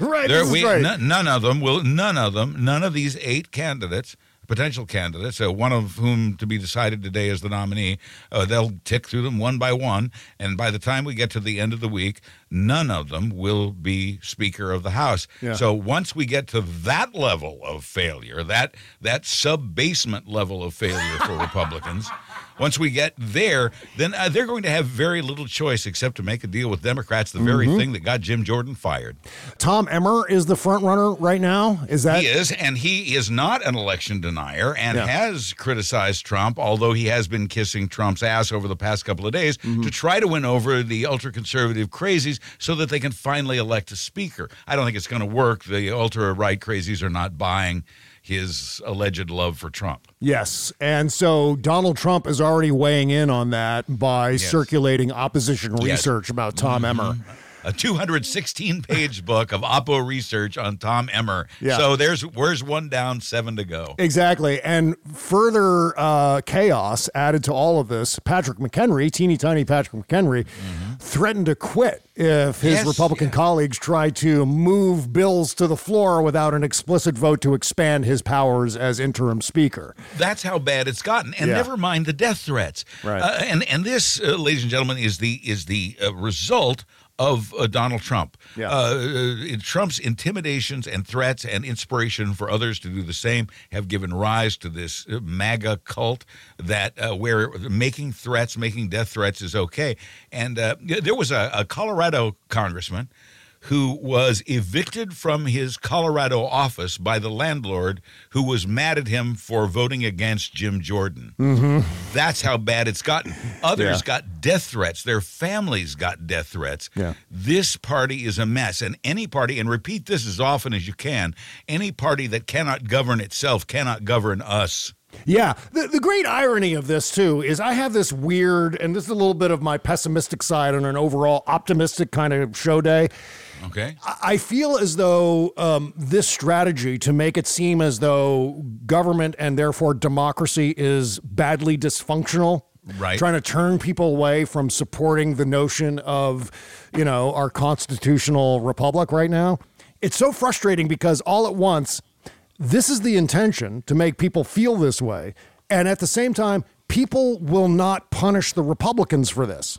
Right. There, we, right. none, none of them will. None of them. None of these eight candidates, potential candidates, uh, one of whom to be decided today as the nominee. Uh, they'll tick through them one by one, and by the time we get to the end of the week, none of them will be Speaker of the House. Yeah. So once we get to that level of failure, that that sub basement level of failure for Republicans. Once we get there, then uh, they're going to have very little choice except to make a deal with Democrats, the very Mhm. thing that got Jim Jordan fired. Tom Emmer is the front runner right now. Is that he is, and he is not an election denier and Yeah. has criticized Trump, although he has been kissing Trump's ass over the past couple of days Mm-hmm. to try to win over the ultra conservative crazies so that they can finally elect a speaker. I don't think it's going to work. The ultra right crazies are not buying his alleged love for Trump. Yes. And so Donald Trump is already weighing in on that by circulating opposition Yes. Mm-hmm. research about Tom Emmer. A 216 page book of Oppo research on Tom Emmer. Yeah. So there's where's one down, seven to go. Exactly. And further uh, chaos added to all of this, Patrick McHenry, teeny tiny Patrick McHenry, threatened to quit if his Yes, Republican colleagues tried to move bills to the floor without an explicit vote to expand his powers as interim speaker. That's how bad it's gotten, and Yeah. never mind the death threats. Right. Uh, and and this, uh, ladies and gentlemen, is the is the uh, result of uh, Donald Trump. Yeah. Uh, uh, Trump's intimidations and threats and inspiration for others to do the same have given rise to this uh, MAGA cult that uh, where making threats, making death threats is okay. And uh, there was a, a Colorado congressman who was evicted from his Colorado office by the landlord who was mad at him for voting against Jim Jordan. Mm-hmm. That's how bad it's gotten. Others Yeah. got death threats. Their families got death threats. Yeah. This party is a mess. And any party, and repeat this as often as you can, any party that cannot govern itself cannot govern us. Yeah. The, the great irony of this, too, is I have this weird, and this is a little bit of my pessimistic side on an overall optimistic kind of show day. Okay? I feel as though um, this strategy to make it seem as though government and therefore democracy is badly dysfunctional. Right. Trying to turn people away from supporting the notion of, you know, our constitutional republic right now. It's so frustrating because all at once, this is the intention to make people feel this way. And at the same time, people will not punish the Republicans for this.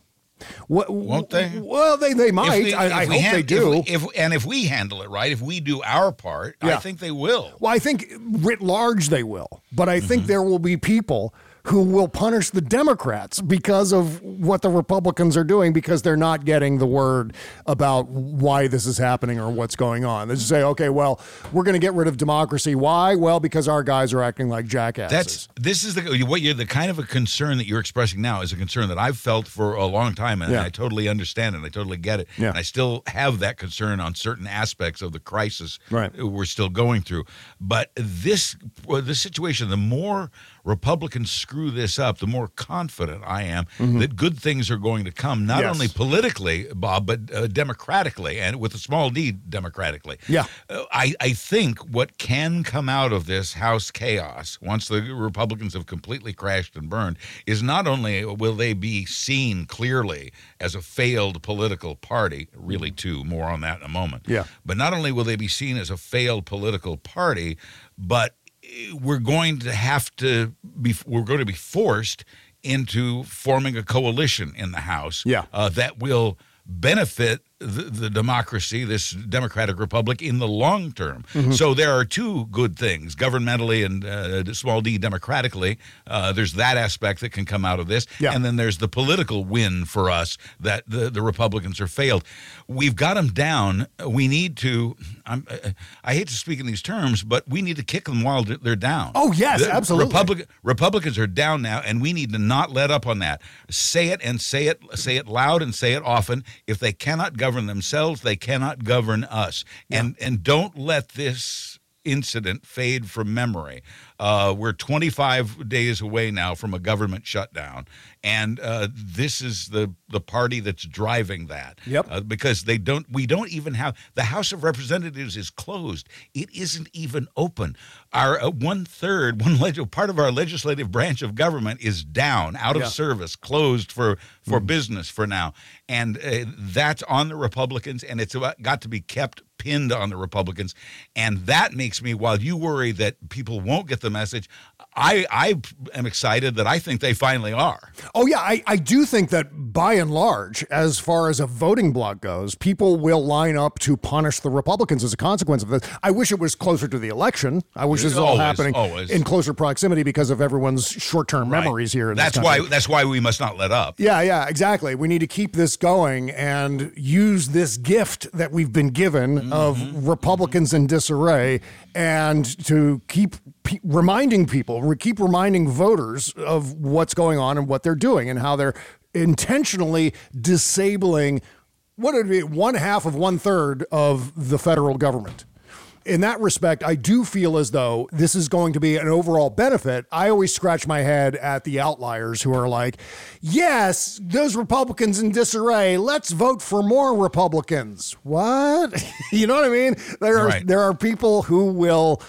What, Won't they? Well, they, they might. We- I, I hope hand- they do. If, if- and if we handle it right, if we do our part, I think they will. Well, I think writ large they will, but I Mm-hmm. think there will be people who will punish the Democrats because of what the Republicans are doing because they're not getting the word about why this is happening or what's going on. They just say, okay, well, we're going to get rid of democracy. Why? Well, because our guys are acting like jackasses. That's this is the what you're the kind of a concern that you're expressing now is a concern that I've felt for a long time, and Yeah. I totally understand it. I totally get it. Yeah. And I still have that concern on certain aspects of the crisis Right. we're still going through. But this this situation, the more Republicans screw this up, the more confident I am Mhm. that good things are going to come, not Yes. only politically, Bob, but uh, democratically, and with a small d, democratically. Yeah. Uh, I, I think what can come out of this House chaos, once the Republicans have completely crashed and burned, is not only will they be seen clearly as a failed political party, really, too, more on that in a moment. Yeah. But not only will they be seen as a failed political party, but we're going to have to be, we're going to be forced into forming a coalition in the House Yeah. uh, that will benefit the, the democracy, this democratic republic, in the long term. Mhm. So there are two good things, governmentally and uh, small d democratically. Uh, there's that aspect that can come out of this, Yeah. and then there's the political win for us that the, the Republicans are failed. We've got them down. We need to. I'm, uh, I hate to speak in these terms, but we need to kick them while they're down. Oh, yes, The absolutely. Republic, Republicans are down now, and we need to not let up on that. Say it and say it, say it loud and say it often. If they cannot govern themselves, they cannot govern us. And and don't let this incident fade from memory. Uh, we're 25 days away now from a government shutdown, and uh, this is the the party that's driving that. Yep. Uh, because they don't, we don't even have the House of Representatives is closed. It isn't even open. Our uh, one third, one leg- part of our legislative branch of government is down, out of Yeah. service, closed for for business for now, and uh, that's on the Republicans, and it's about, got to be kept pinned on the Republicans, and that makes me. While you worry that people won't get the message, I I am excited that I think they finally are. Oh yeah, I, I do think that by and large, as far as a voting bloc goes, people will line up to punish the Republicans as a consequence of this. I wish it was closer to the election. I wish this is all Always, happening always. in closer proximity because of everyone's short-term Right. memories here. In That's why. That's why we must not let up. Yeah, yeah, exactly. We need to keep this going and use this gift that we've been given Mm-hmm. of Republicans in disarray and to keep pe- reminding people, keep reminding voters of what's going on and what they're doing and how they're intentionally disabling what would be one half of one third of the federal government in that respect, I do feel as though this is going to be an overall benefit. I always scratch my head at the outliers who are like, yes, those Republicans in disarray, let's vote for more Republicans. What? you know what I mean? There are Right. there are people who will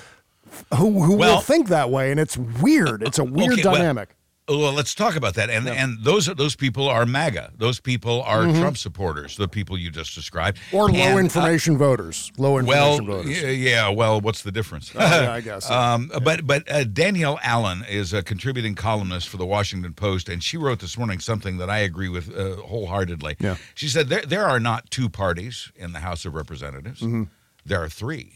who who will think that way, and it's weird. It's a weird Okay, dynamic. Well, let's talk about that. And and those are those people are MAGA. Those people are Mhm. Trump supporters. The people you just described, or low And, uh, information voters. Low well, information voters. yeah, yeah, Well, what's the difference? Oh, yeah, I guess, yeah. um, But but uh, Danielle Allen is a contributing columnist for the Washington Post, and she wrote this morning something that I agree with uh, wholeheartedly. Yeah. She said there there are not two parties in the House of Representatives. Mhm. There are 3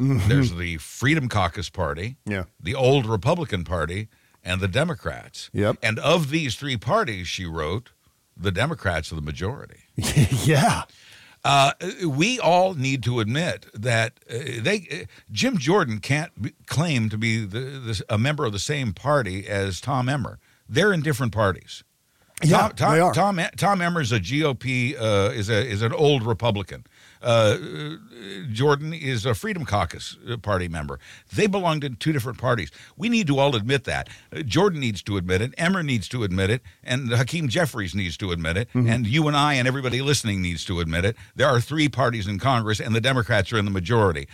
Mhm. There's the Freedom Caucus Party, Yeah. the old Republican Party, and the Democrats. Yep. And of these three parties, she wrote, the Democrats are the majority. yeah. Uh, we all need to admit that uh, they uh, Jim Jordan can't be, claim to be the, the, a member of the same party as Tom Emmer. They're in different parties. Yeah, Tom, Tom, they are. Tom, Tom Emmer is a GOP uh, is a is an old Republican. Uh, Jordan is a Freedom Caucus uh, party member. They belong to two different parties. We need to all admit that. Uh, Jordan needs to admit it. Emmer needs to admit it, and Hakeem Jeffries needs to admit it, Mm-hmm. and you and I and everybody listening needs to admit it. There are three parties in Congress, and the Democrats are in the majority.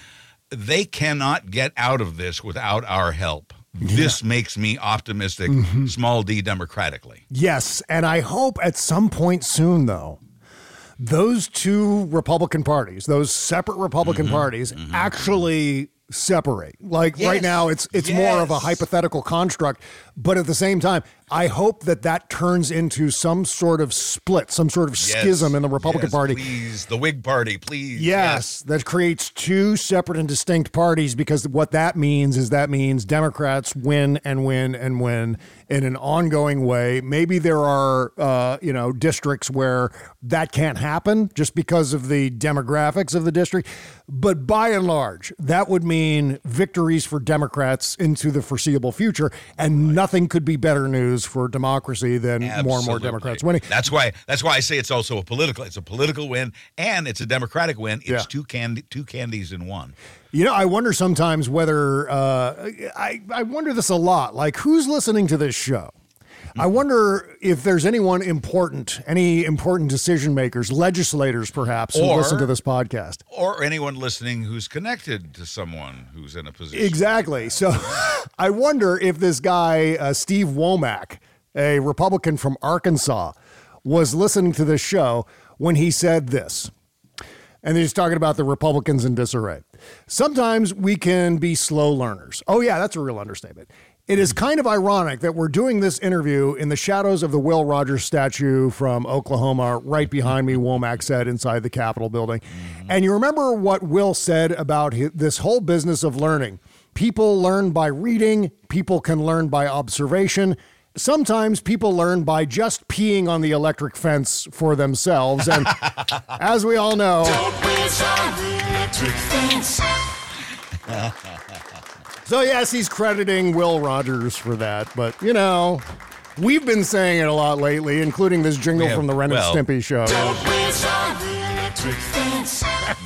They cannot get out of this without our help. This makes me optimistic, Mm-hmm. small d democratically. Yes, and I hope at some point soon, though, those two Republican parties, those separate Republican Mm-hmm. parties, actually separate. Like right now, it's it's more of a hypothetical construct, But at the same time, I hope that that turns into some sort of split, some sort of schism Yes, in the Republican yes, Party. Please, the Whig Party, please. Yes, that creates two separate and distinct parties because what that means is that means Democrats win and win and win in an ongoing way. Maybe there are, uh, you know, districts where that can't happen just because of the demographics of the district. But by and large, that would mean victories for Democrats into the foreseeable future, and nothing could be better news for democracy than more and more Democrats winning. That's why. That's why I say it's also a political. It's a political win and it's a Democratic win. It's Yeah. two candy, two candies in one. You know, I wonder sometimes whether uh, I I wonder this a lot. Like, who's listening to this show? I wonder if there's anyone important, any important decision makers, legislators perhaps, who Or- listen to this podcast. Or anyone listening who's connected to someone who's in a position. Exactly. So I wonder if this guy, uh, Steve Womack, a Republican from Arkansas, was listening to this show when he said this. And he's talking about the Republicans in disarray. Sometimes we can be slow learners. Oh, yeah, that's a real understatement. It is kind of ironic that we're doing this interview in the shadows of the Will Rogers statue from Oklahoma, right behind me, Womack said inside the Capitol building. Mm-hmm. And you remember what Will said about hi- this whole business of learning. People learn by reading, people can learn by observation. Sometimes people learn by just peeing on the electric fence for themselves. And as we all know, so yes, he's crediting Will Rogers for that. But, you know, we've been saying it a lot lately, including this jingle Yeah, from the Ren well- and Stimpy show.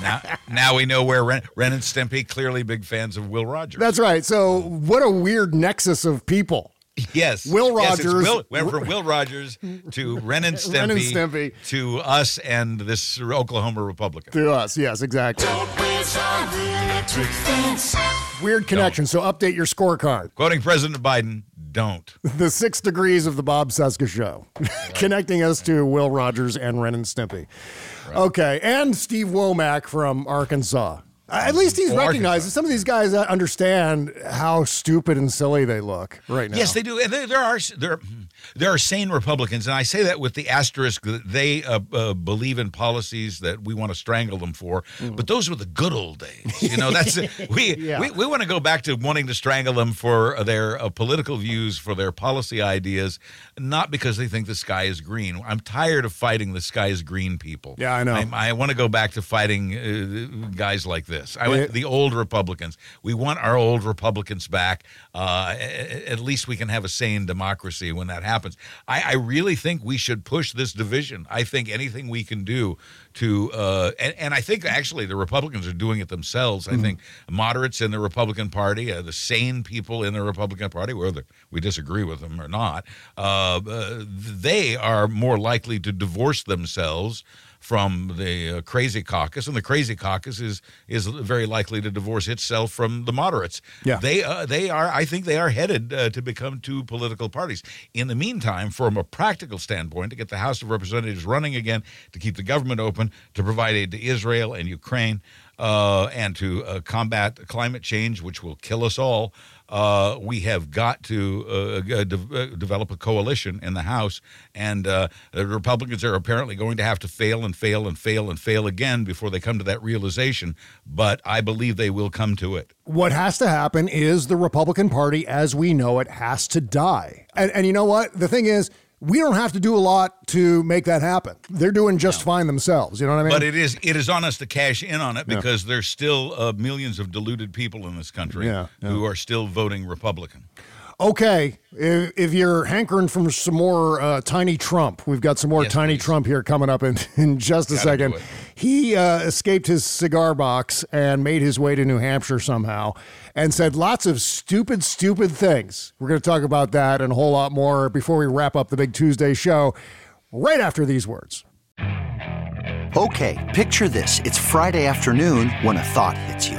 now, now we know where Ren, Ren and Stimpy clearly big fans of Will Rogers. That's right. So, what a weird nexus of people. Yes, Will Yes, Rogers- Will, went from Will Rogers to Ren and Stimpy, Ren and Stimpy. to us and this Oklahoma Republican. To us, yes, exactly. Weird connection. So, update your scorecard. Quoting President Biden, don't. The six degrees of the Bob Cesca show, connecting us to Will Rogers and Ren and Stimpy. Okay, and Steve Womack from Arkansas. At least he's recognized that some of these guys uh, understand how stupid and silly they look right now. Yes, they do. And there, there are there there are sane Republicans, and I say that with the asterisk that they uh, uh, believe in policies that we want to strangle them for. But those were the good old days. You know, that's we Yeah. we, we want to go back to wanting to strangle them for their uh, political views, for their policy ideas, not because they think the sky is green. I'm tired of fighting the sky is green people. Yeah, I know. I'm- I, want to go back to fighting uh, guys like this. I Yeah. went the old Republicans. We want our old Republicans back. Uh, at least we can have a sane democracy when that happens. I, I really think we should push this division. I think anything we can do to, uh, and, and I think actually the Republicans are doing it themselves. I think moderates in the Republican Party, uh, the sane people in the Republican Party, whether we disagree with them or not, uh, uh, they are more likely to divorce themselves from the uh, crazy caucus, and the crazy caucus is is very likely to divorce itself from the moderates. Yeah. they uh, they are. I think they are headed uh, to become two political parties. In the meantime, from a practical standpoint, to get the House of Representatives running again, to keep the government open, to provide aid to Israel and Ukraine, uh, and to uh, combat climate change, which will kill us all. Uh, we have got to uh, uh, de- uh, develop a coalition in the House, and uh, the Republicans are apparently going to have to fail and fail and fail and fail again before they come to that realization. But I believe they will come to it. what has to happen is the Republican Party, as we know it, has to die. And, and you know what? The thing is, we don't have to do a lot to make that happen. They're doing just fine themselves. You know what I mean? But it is it is on us to cash in on it Yeah. because there's still uh, millions of deluded people in this country Yeah, yeah. who are still voting Republican. Okay, if, if you're hankering for some more uh, tiny Trump, we've got some more tiny Trump here coming up in, in just a Gotta second. do. He uh, escaped his cigar box and made his way to New Hampshire somehow and said lots of stupid, stupid things. We're going to talk about that and a whole lot more before we wrap up the big Tuesday show right after these words. Okay, picture this. It's Friday afternoon when a thought hits you.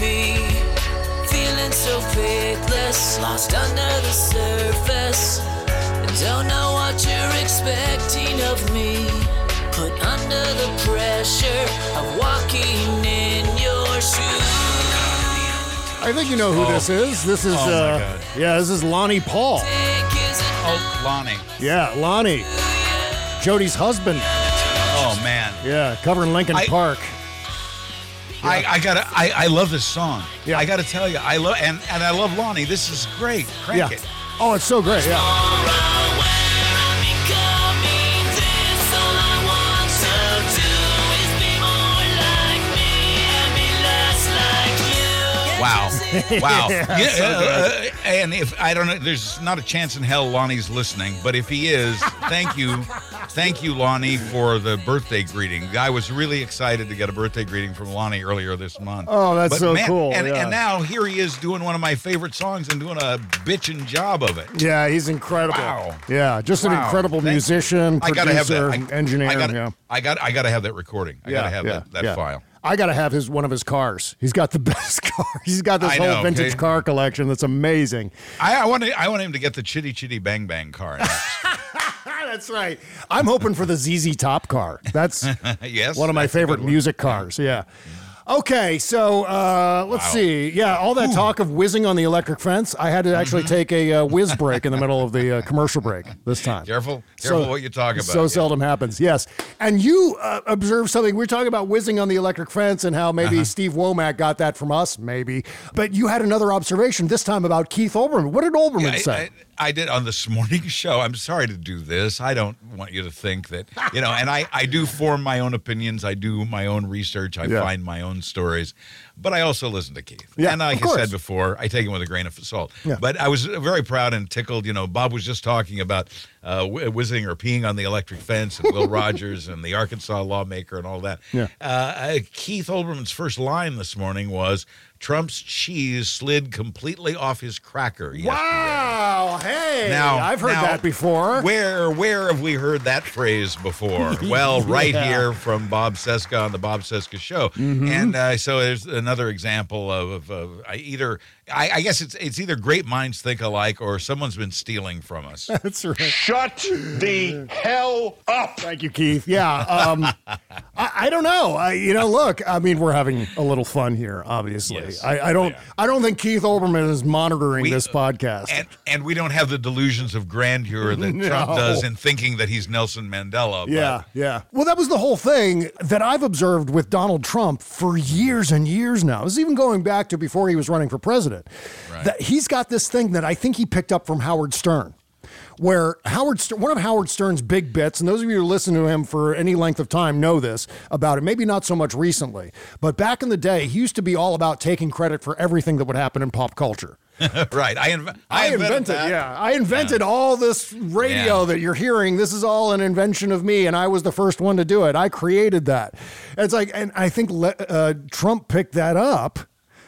Be. Feeling so faithless, lost under the surface. Don't know what you're expecting of me. Put under the pressure of walking in your shoes. I think you know who Oh. this is. This is, Oh, uh, yeah, this is Lonny Paul. Oh, Lonny. Yeah, Lonny. Jody's husband. Oh man. Yeah, covering Linkin I- Park. I, I gotta I, I love this song. Yeah. I gotta tell you, I love and, and I love Lonny. This is great. Crank Yeah. it. Oh, it's so great. Yeah. Wow. Wow. Yeah, Yeah, so uh, uh, and if I don't know, there's not a chance in hell Lonny's listening, but if he is, thank you. Thank you, Lonny, for the birthday greeting. I was really excited to get a birthday greeting from Lonny earlier this month. Oh, that's But so man, cool, And, yeah. and now here he is doing one of my favorite songs and doing a bitchin' job of it. Yeah, he's incredible. Wow. Yeah, just an incredible Thank- musician, I gotta have producer, that. I, engineer. I gotta, yeah. I got. I gotta have that recording. I gotta have yeah, that, that yeah. file. I gotta have his one of his cars. He's got the best car. He's got this I whole know, vintage okay? car collection that's amazing. I, I want. to- I want him to get the chitty chitty bang bang car. That's right. I'm hoping for the ZZ Top car. That's yes. one of my that's favorite music cars. Yeah. Okay, so uh, let's Wow. see. Yeah, all that talk of whizzing on the electric fence, I had to actually Mm-hmm. take a uh, whiz break in the middle of the uh, commercial break this time. Careful. Careful what you talk about. So yeah. seldom happens. Yes. And you uh, observed something. We are talking about whizzing on the electric fence and how maybe Uh-huh. Steve Womack got that from us, maybe. But you had another observation this time about Keith Olbermann. What did Olbermann Yeah, say? I, I did on this morning show. I'm sorry to do this. I don't want you to think that, you know, and I, I do form my own opinions. I do my own research. I Yeah. find my own stories, but I also listen to Keith. Yeah, and like I said before, I take him with a grain of salt. Yeah. But I was very proud and tickled. You know, Bob was just talking about uh, whizzing or peeing on the electric fence and Will Rogers and the Arkansas lawmaker and all that. Yeah. Uh, uh, Keith Olbermann's first line this morning was Trump's cheese slid completely off his cracker yesterday. Wow. Hey. Now I've heard now, that before. Where where have we heard that phrase before? Well, right Yeah. here from Bob Cesca on the Bob Cesca Show, Mhm. and uh, so there's another example of, of, of either I, I guess it's it's either great minds think alike or someone's been stealing from us. That's right. Shut the hell up! Thank you, Keith. Yeah. Um, I, I don't know. I, you know, look. I mean, we're having a little fun here. Obviously, Yes, I, I don't. I don't think Keith Olbermann is monitoring We- this podcast. And and we don't have the delusions of grandeur that Trump does in thinking that he's Nelson Mandela. but- Yeah, yeah. Well, that was the whole thing that I've observed with Donald Trump for years and years now. This is even going back to before he was running for president. That he's got this thing that I think he picked up from Howard Stern. Where Howard, Stern, one of Howard Stern's big bits, and those of you who listen to him for any length of time know this about it. Maybe not so much recently, but back in the day, he used to be all about taking credit for everything that would happen in pop culture. right. I, inv- I, I invented, yeah. I invented all this radio Yeah. that you're hearing. This is all an invention of me, and I was the first one to do it. I created that. It's like, and I think le- uh, Trump picked that up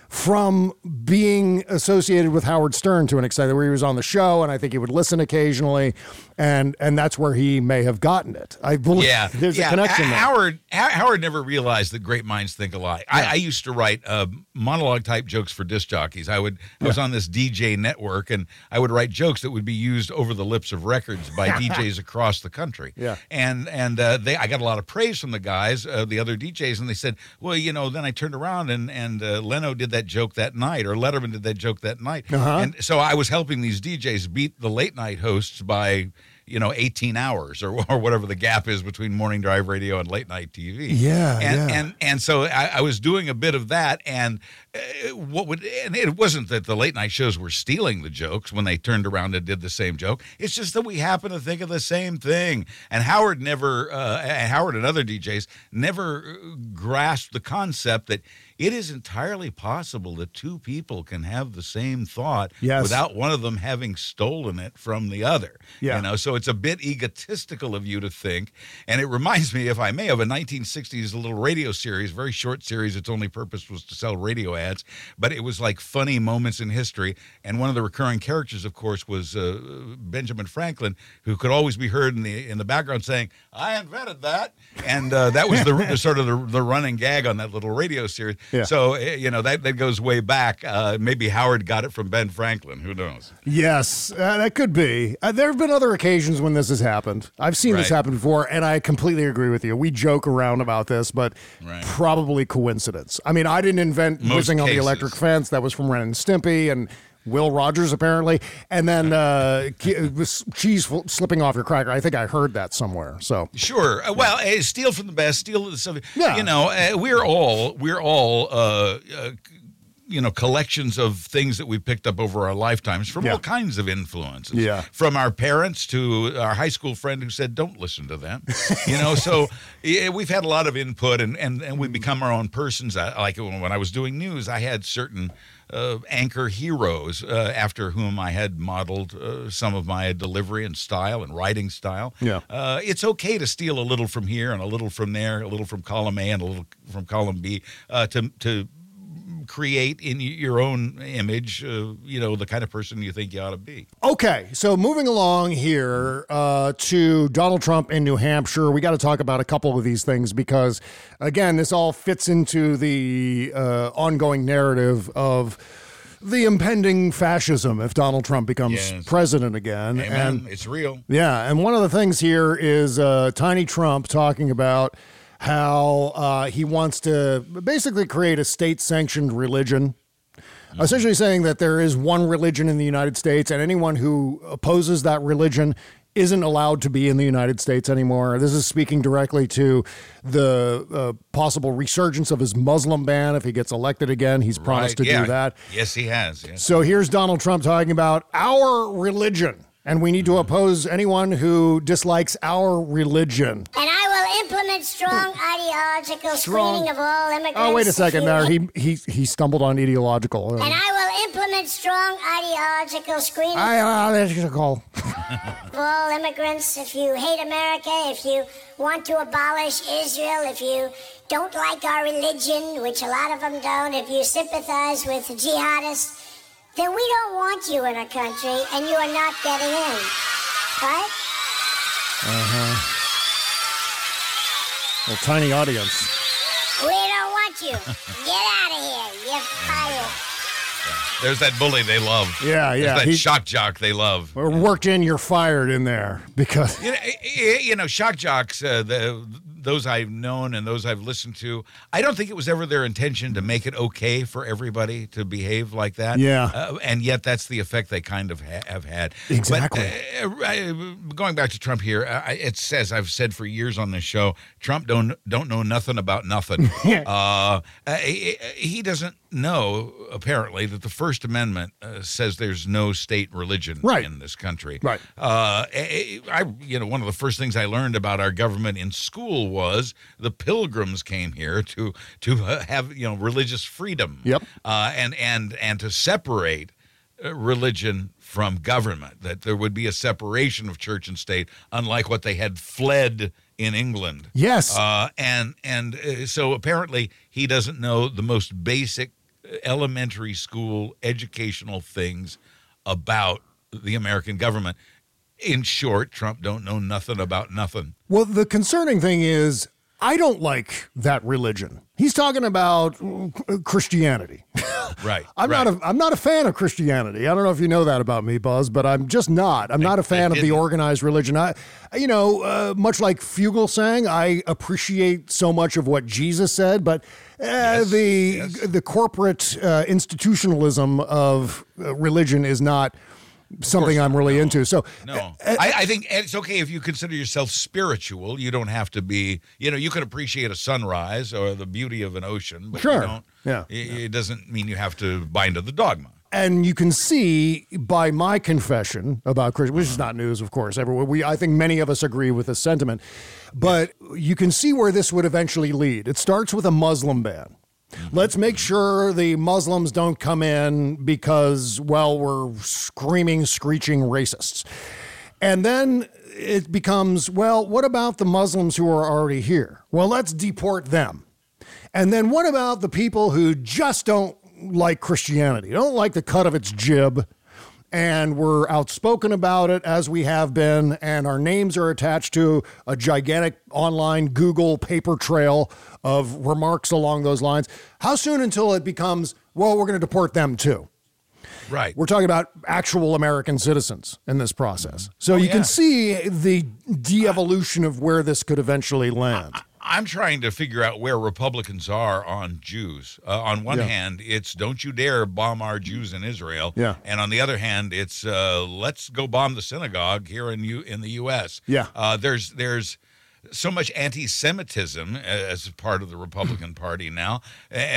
from being associated with Howard Stern to an extent where he was on the show and I think he would listen occasionally and and that's where he may have gotten it. I believe yeah, there's yeah. a connection there. Howard Howard never realized that great minds think alike. I, I used to write uh, monologue type jokes for disc jockeys. I would I was on this DJ network and I would write jokes that would be used over the lips of records by DJs across the country. Yeah. and and uh, they I got a lot of praise from the guys, uh, the other DJs, and they said, well, you know, then I turned around and and uh, Leno did that joke that night, or Letterman did that joke that night, Uh-huh. and so I was helping these DJs beat the late night hosts by. You know, 18 hours or, or whatever the gap is between morning drive radio and late night TV. Yeah, and yeah. and and so I, I was doing a bit of that, and uh, what would and it wasn't that the late night shows were stealing the jokes when they turned around and did the same joke. It's just that we happen to think of the same thing. And Howard never, uh, Howard and other DJs never uh, grasped the concept that it is entirely possible that two people can have the same thought Yes. without one of them having stolen it from the other. Yeah. You know, so it's a bit egotistical of you to think. And it reminds me, if I may, of a 1960s little radio series, very short series. Its only purpose was to sell radio ads, but it was like funny moments in history. And one of the recurring characters, of course, was uh, Benjamin Franklin, who could always be heard in the in the background saying, "I invented that," and uh, that was the, sort of the, the running gag on that little radio series. Yeah. So eh, you know that that goes way back. Uh, maybe Howard got it from Ben Franklin. Who knows? Yes, uh, that could be. Uh, there have been other occasions when this has happened. I've seen this happen before, and I completely agree with you. We joke around about this, but Right. probably coincidence. I mean, I didn't invent Most whizzing on the electric fence. That was from Ren and Stimpy and Will Rogers, apparently. And then uh, ke- cheese slipping off your cracker. I think I heard that somewhere. So Sure. Uh, well, uh, steal from the best. Steal the stuff. Yeah. You know, uh, we're all we're all uh, uh, you know collections of things that we picked up over our lifetimes from Yeah. all kinds of influences. Yeah. From our parents to our high school friend who said, "Don't listen to them." you know, so yeah, we've had a lot of input, and and and we become our own persons. I, like when when I was doing news, I had certain. Uh, anchor heroes uh, after whom I had modeled uh, some of my delivery and style and writing style. Yeah. Uh, it's okay to steal a little from here and a little from there, a little from column A and a little from column B, uh, to to create in your own image, uh, you know, the kind of person you think you ought to be. Okay, so moving along here uh, to Donald Trump in New Hampshire, we got to talk about a couple of these things because, again, this all fits into the uh, ongoing narrative of the impending fascism if Donald Trump becomes Yes. president again. Amen. And it's real. yeah, and one of the things here is uh, Tiny Trump talking about how uh, he wants to basically create a state sanctioned religion. Essentially saying that there is one religion in the United States, and anyone who opposes that religion isn't allowed to be in the United States anymore. This is speaking directly to the uh, possible resurgence of his Muslim ban if he gets elected again. He's promised Right, to yeah. do that. Yes, he has. So here's Donald Trump talking about our religion, and we need to oppose anyone who dislikes our religion. And I will implement strong ideological Strong. screening of all immigrants. Oh, wait a second there. He he he stumbled on ideological. Um, and I will implement strong ideological screening Ideological. Uh, of all immigrants. If you hate America, if you want to abolish Israel, if you don't like our religion, which a lot of them don't, if you sympathize with jihadists, then we don't want you in our country, and you are not getting in. Right? Uh-huh. Little tiny audience. We don't want you. Get out of here. You're fired. There's that bully they love. Yeah, There's yeah, that he- shock jock they love. Or worked in, you're fired in there because You know, you know shock jocks, uh, the, those I've known and those I've listened to, I don't think it was ever their intention to make it okay for everybody to behave like that. Yeah. Uh, and yet that's the effect they kind of ha- have had. Exactly. But, uh, going back to Trump here, uh, it says, I've said for years on this show, Trump don't, don't know nothing about nothing. uh, uh, he, he doesn't know, apparently, that the First Amendment uh, says there's no state religion Right. in this country. Right. Uh, I- you know, one of the first things I learned about our government in school was the Pilgrims came here to to uh, have you know religious freedom. Yep. Uh, and and and to separate uh, religion from government. That there would be a separation of church and state, unlike what they had fled in England. Yes. Uh, and and uh, so apparently he doesn't know the most basic elementary school educational things about the American government. In short, Trump don't know nothing about nothing. Well, the concerning thing is, I don't like that religion. He's talking about uh, Christianity. Right. I'm right. not a I'm not a fan of Christianity. I don't know if you know that about me, Buzz, but I'm just not. I'm not a fan of the organized religion. I, you know, uh, much like Fugel sang, I appreciate so much of what Jesus said, but uh, the the corporate uh, institutionalism of uh, religion is not something I'm really into. So No, eh, eh, I, I think it's okay if you consider yourself spiritual. You don't have to be. You know, you can appreciate a sunrise or the beauty of an ocean, but Sure. you don't. Yeah. It, it doesn't mean you have to buy into the dogma. and you can see by my confession about Christian, which is uh-huh. not news, of course. Everyone, we, I think many of us agree with this sentiment, but you can see where this would eventually lead. It starts with a Muslim ban. Let's make sure the Muslims don't come in because, well, we're screaming, screeching racists. And then it becomes, well, what about the Muslims who are already here? Well, let's deport them. And then what about the people who just don't like Christianity, don't like the cut of its jib, and we're outspoken about it as we have been, and our names are attached to a gigantic online Google paper trail of remarks along those lines? How soon until it becomes, well, we're going to deport them too? Right. We're talking about actual American citizens in this process. So oh, you yeah. can see the de evolution of where this could eventually land. I'm trying to figure out where Republicans are on Jews. Uh, on one Yeah. hand, it's don't you dare bomb our Jews in Israel. Yeah. And on the other hand, it's uh, let's go bomb the synagogue here in U- in the U.S. Yeah. Uh, there's there's so much anti-Semitism as part of the Republican Party now,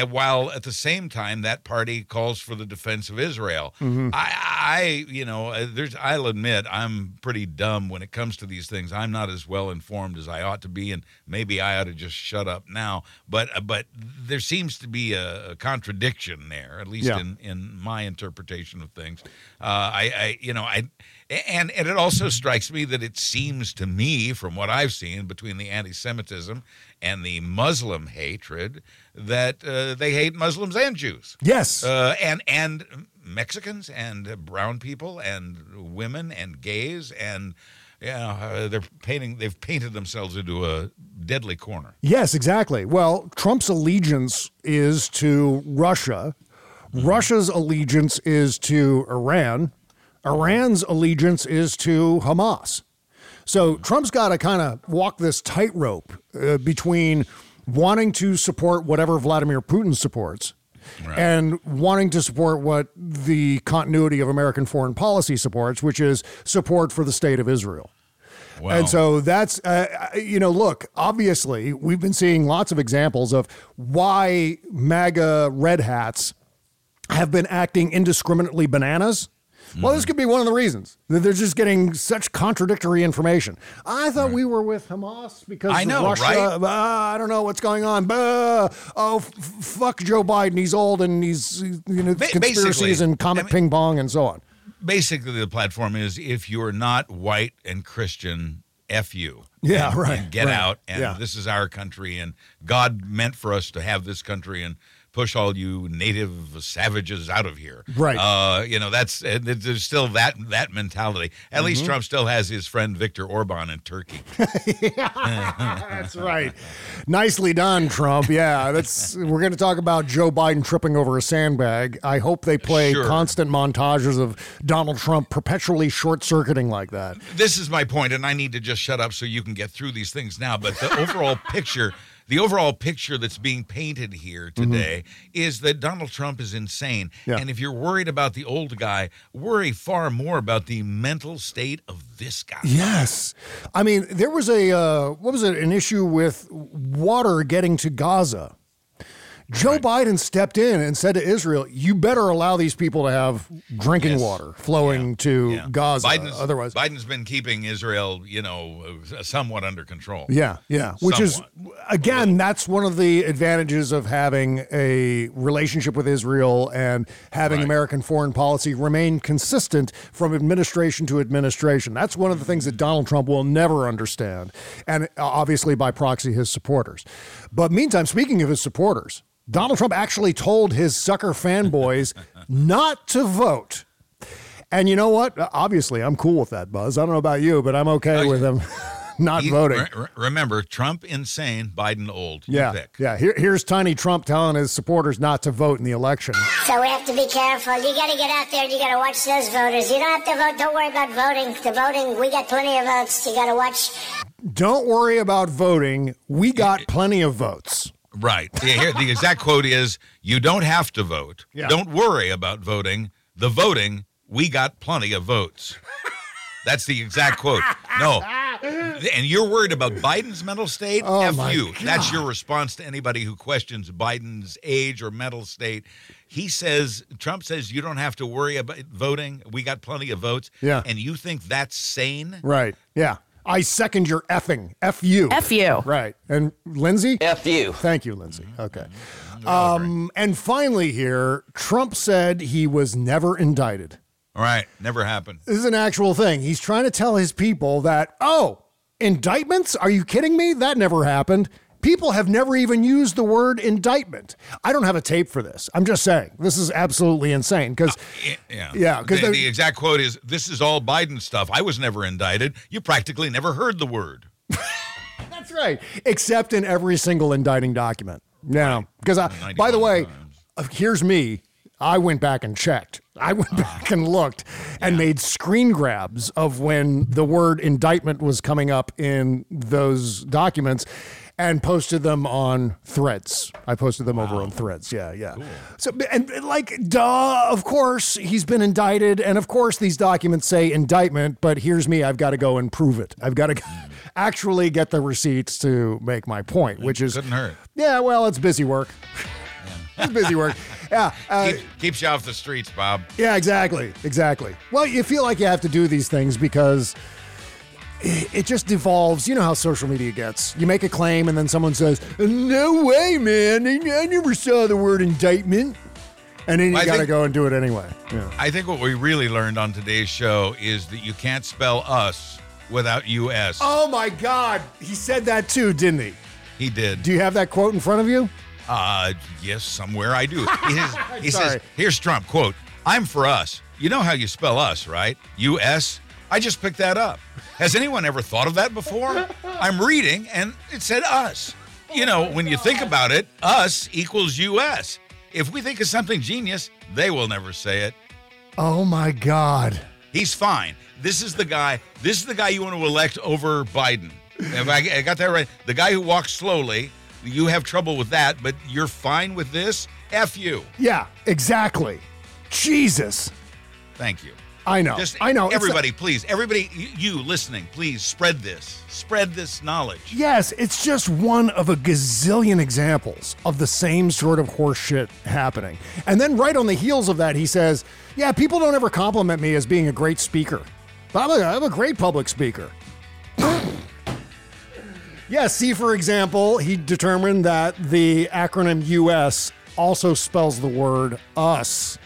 while at the same time that party calls for the defense of Israel. Mhm. I, I, you know, uh, there's. I'll admit I'm pretty dumb when it comes to these things. I'm not as well informed as I ought to be, and maybe I ought to just shut up now. But, uh, but there seems to be a, a contradiction there, at least Yeah. in in my interpretation of things. Uh, I, I, you know, I. And, and it also strikes me that it seems to me, from what I've seen between the anti Semitism and the Muslim hatred, that uh, they hate Muslims and Jews. Yes. Uh, and, and Mexicans and brown people and women and gays and yeah, uh, they're painting. They've painted themselves into a deadly corner. Yes, exactly. Well, Trump's allegiance is to Russia. Russia's allegiance is to Iran. Iran's allegiance is to Hamas. So Trump's got to kind of walk this tightrope uh, between wanting to support whatever Vladimir Putin supports and wanting to support what the continuity of American foreign policy supports, which is support for the state of Israel. And so that's, uh, you know, look, obviously, we've been seeing lots of examples of why MAGA red hats have been acting indiscriminately bananas. Well, this could be one of the reasons that they're just getting such contradictory information. I thought we were with Hamas because I know, Russia. right? ah, I don't know what's going on. Bah, oh, f- fuck Joe Biden. He's old and he's you know Ba- conspiracies basically, and comet ping pong and so on. Basically, the platform is if you're not white and Christian, f you. Yeah, And- right, and get right, out. And yeah. this is our country, and God meant for us to have this country, and push all you native savages out of here. Right. Uh, you know, that's uh, there's still that that mentality. At least Mhm. Trump still has his friend Viktor Orban in Turkey. That's right. Nicely done, Trump. Yeah, that's we're going to talk about Joe Biden tripping over a sandbag. I hope they play Sure. constant montages of Donald Trump perpetually short-circuiting like that. this is my point, and I need to just shut up so you can get through these things now. But the overall picture, the overall picture that's being painted here today is that Donald Trump is insane. Yeah. And if you're worried about the old guy, worry far more about the mental state of this guy. Yes. I mean, there was a uh, what was it? An issue with water getting to Gaza. Joe Biden stepped in and said to Israel, "You better allow these people to have drinking water flowing to Gaza. Biden's, Otherwise, Biden's been keeping Israel, you know, uh, somewhat under control. Yeah, yeah. Which is again, that's one of the advantages of having a relationship with Israel and having American foreign policy remain consistent from administration to administration. That's one of the things that Donald Trump will never understand, and uh, obviously by proxy his supporters. But meantime, speaking of his supporters. Donald Trump actually told his sucker fanboys not to vote. And you know what? Uh, obviously, I'm cool with that, Buzz. I don't know about you, but I'm okay oh, with him not He- voting. re- re- remember, Trump insane, Biden old. Yeah, pick. yeah. Here, here's Tiny Trump telling his supporters not to vote in the election. So we have to be careful. You got to get out there and you got to watch those voters. You don't have to vote. Don't worry about voting. The voting, we got plenty of votes. You got to watch. Don't worry about voting. We got plenty of votes. Right. Yeah, here, the exact quote is You don't have to vote. Yeah. Don't worry about voting. The voting, we got plenty of votes. That's the exact quote. No. And you're worried about Biden's mental state? Oh, F you. That's your response to anybody who questions Biden's age or mental state. He says, Trump says, you don't have to worry about voting. We got plenty of votes. Yeah. And you think that's sane? Right. Yeah. I second your effing. F you. F you. Right. And Lindsay? F you. Thank you, Lindsay. Okay. Um, and finally, here, Trump said he was never indicted. All right. Never happened. This is an actual thing. He's trying to tell his people that, oh, indictments? Are you kidding me? That never happened. People have never even used the word indictment. I don't have a tape for this. I'm just saying. This is absolutely insane because Yeah. Yeah, 'cause the, the- exact quote is This is all Biden stuff. I was never indicted. You practically never heard the word. That's right. Except in every single indicting document. Yeah. Because I, by the way, uh, here's me. I went back and checked. I went back and looked and made screen grabs of when the word indictment was coming up in those documents and posted them on threads. I posted them over on threads. Yeah, yeah. So and and, like duh, of course he's been indicted and of course these documents say indictment, but here's me, I've got to go and prove it. I've got to actually get the receipts to make my point, which is Couldn't hurt. yeah, well, it's busy work. it's busy work. Yeah. Uh, Keep, keeps you off the streets, Bob. yeah, exactly. Exactly. Well, you feel like you have to do these things because it just devolves. You know how social media gets. You make a claim and then someone says, No way, man. I never saw the word indictment. And then you I got to go and do it anyway. Yeah. I think what we really learned on today's show is that you can't spell us without US. Oh, my God. He said that too, didn't he? He did. Do you have that quote in front of you? Uh, yes, somewhere I do. He, says, he says, here's Trump, quote, I'm for us. You know how you spell us, right? U-S. I just picked that up. Has anyone ever thought of that before? I'm reading and it said us. You know, when you think about it, us equals U.S. If we think of something genius, they will never say it. Oh, my God. He's fine. This is the guy. This is the guy you want to elect over Biden. If I, I got that right, the guy who walks slowly, you have trouble with that, but you're fine with this. F you. Yeah, exactly. Jesus. Thank you. I know. Just I know. Everybody, please. Everybody, you listening, please spread this. Spread this knowledge. Yes, it's just one of a gazillion examples of the same sort of horseshit happening. And then right on the heels of that, he says, Yeah, people don't ever compliment me as being a great speaker. But I'm a, I'm a great public speaker. yeah, see, for example, he determined that the acronym US also spells the word us.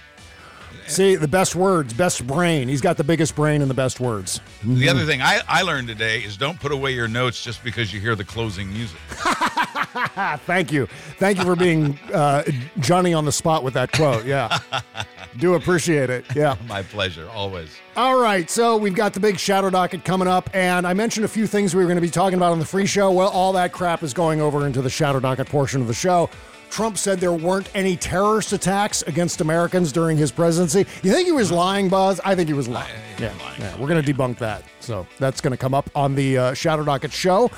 See, the best words, best brain. He's got the biggest brain and the best words. The other thing I, I learned today is don't put away your notes just because you hear the closing music. Thank you. Thank you for being uh, Johnny on the spot with that quote. Yeah. Do appreciate it. Yeah. My pleasure, always. All right. So we've got the big shadow docket coming up. And I mentioned a few things we were going to be talking about on the free show. Well, all that crap is going over into the shadow docket portion of the show. Trump said there weren't any terrorist attacks against Americans during his presidency. You think he was lying, Buzz? I think he was lying. Yeah, yeah. We're going to debunk that. So that's going to come up on the uh, Shadow Docket show.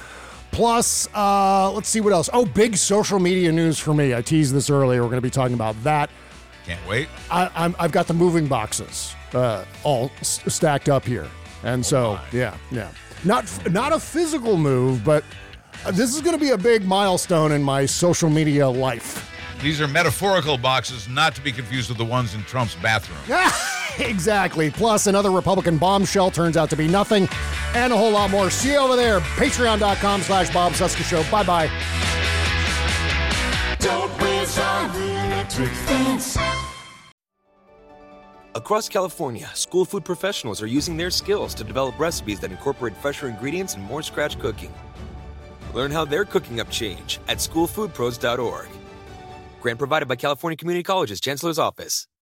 Plus, uh, let's see what else. Oh, big social media news for me. I teased this earlier. We're going to be talking about that. Can't wait. I, I'm, I've got the moving boxes uh, all s- stacked up here, and so yeah, yeah. Not f- not a physical move, but this is going to be a big milestone in my social media life. These are metaphorical boxes, not to be confused with the ones in Trump's bathroom. Yeah, exactly. Plus, another Republican bombshell turns out to be nothing, and a whole lot more. See you over there. Patreon.com slash Bob Cesca Show. Bye bye. Don't whiz on the electric fence. Across California, school food professionals are using their skills to develop recipes that incorporate fresher ingredients and more scratch cooking. Learn how they're cooking up change at schoolfoodpros.org. Grant provided by California Community Colleges, Chancellor's Office.